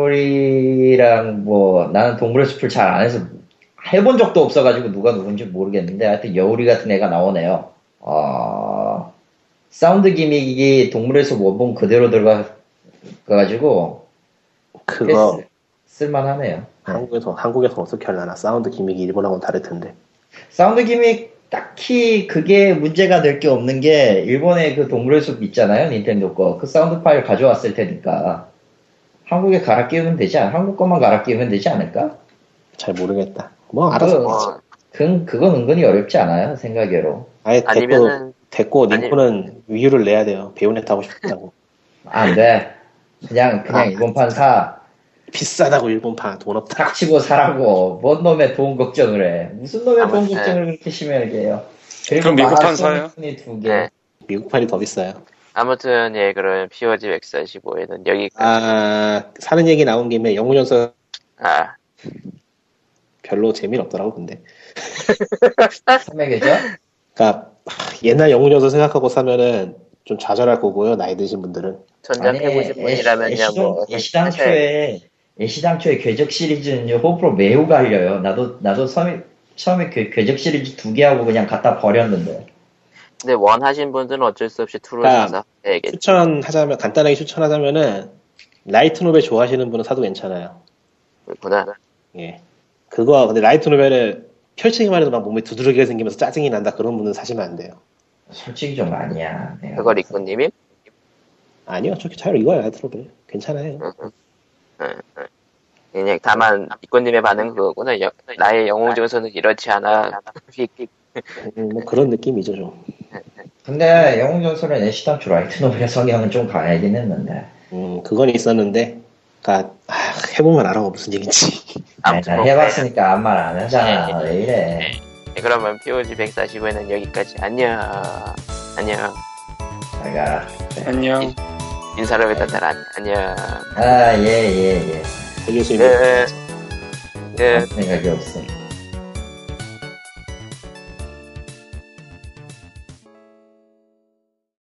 여울이랑 뭐 나는 동물의 숲을 잘 안 해서 해본 적도 없어가지고 누가 누군지 모르겠는데 하여튼 여울이 같은 애가 나오네요. 어, 사운드 gimmick이 동물의 숲 원본 그대로 들어가가지고 그거 꽤 쓸- 쓸만하네요. 한국에서 한국에서 어떻게 하려나? 사운드 gimmick이 일본하고는 다를 텐데. 사운드 기믹 딱히 그게 문제가 될 게 없는 게 일본의 그 동물의 숲 있잖아요 닌텐도 거 그 사운드 파일 가져왔을 테니까 한국에 갈아 끼우면 되지 않 한국 것만 갈아 끼우면 되지 않을까? 잘 모르겠다. 뭐 알아서. 그- 어, 그, 그건 은근히 어렵지 않아요 생각외로 아예 됐고 아니면은 됐고 아니- 닌코는 위유를 내야 돼요. 배우넷 하고 싶다고. 안 돼 그냥 그냥 아, 일본판 사 비싸다고 일본판 돈 없다. 닥치고 사라고 뭔 놈의 돈 걱정을 해 무슨 놈의 돈 아무튼. 걱정을 그렇게 심하게 해요 그리고 미국판 사요? 두 개 네. 미국판이 더 비싸요. 아무튼 예 그럼 POG 145에는 여기까지. 아 사는 얘기 나온 김에 영웅연서 아, 별로 재미는 없더라고 근데. 삼맥이죠? 그러니까 하, 옛날 영웅연서 생각하고 사면은 좀 좌절할 거고요. 나이 드신 분들은. 전작해보신 분이라면요 뭐 애시당초에 애시당초에 궤적 시리즈는 호불호 매우 갈려요. 나도 나도 처음에 처음에 궤- 궤적 시리즈 두 개 하고 그냥 갖다 버렸는데. 근데 원 하신 분들은 어쩔 수 없이 투를 아, 사서 해야겠죠. 추천하자면 간단하게 추천하자면은 라이트 노벨 좋아하시는 분은 사도 괜찮아요. 그렇구나. 예. 그거 근데 라이트 노벨을 펼치기만 해도 막 몸에 두드러기가 생기면서 짜증이 난다 그런 분은 사시면 안 돼요. 솔직히 좀 아니야. 그걸 봐서. 이꾸님이 아니요, 저렇게 잘 이거야 라이트 노벨 괜찮아요. 그냥 다만 이꾸님의 반응은 그거구나. 여- 나의 영웅 중에서는 이렇지 않아. 음, 뭐 그런 느낌이죠 좀. 근데 영웅 전설은 애시당초 라이트 노벨의 성향은 좀 강하긴 했는데. 음, 그건 있었는데, 그니까, 아, 해보면 알아, 무슨 얘기인지. 아니, 아무튼 나뭐 해봤으니까 아무 말 안 하잖아. 네. 왜 이래? 네, 그러면 POG 145에는 여기까지. 안녕. 안녕. 내가 안녕. 인사를 왜 딴다 안녕. 아, 예, 예, 예. 그 교수님. 네. 네. 생각이 없어.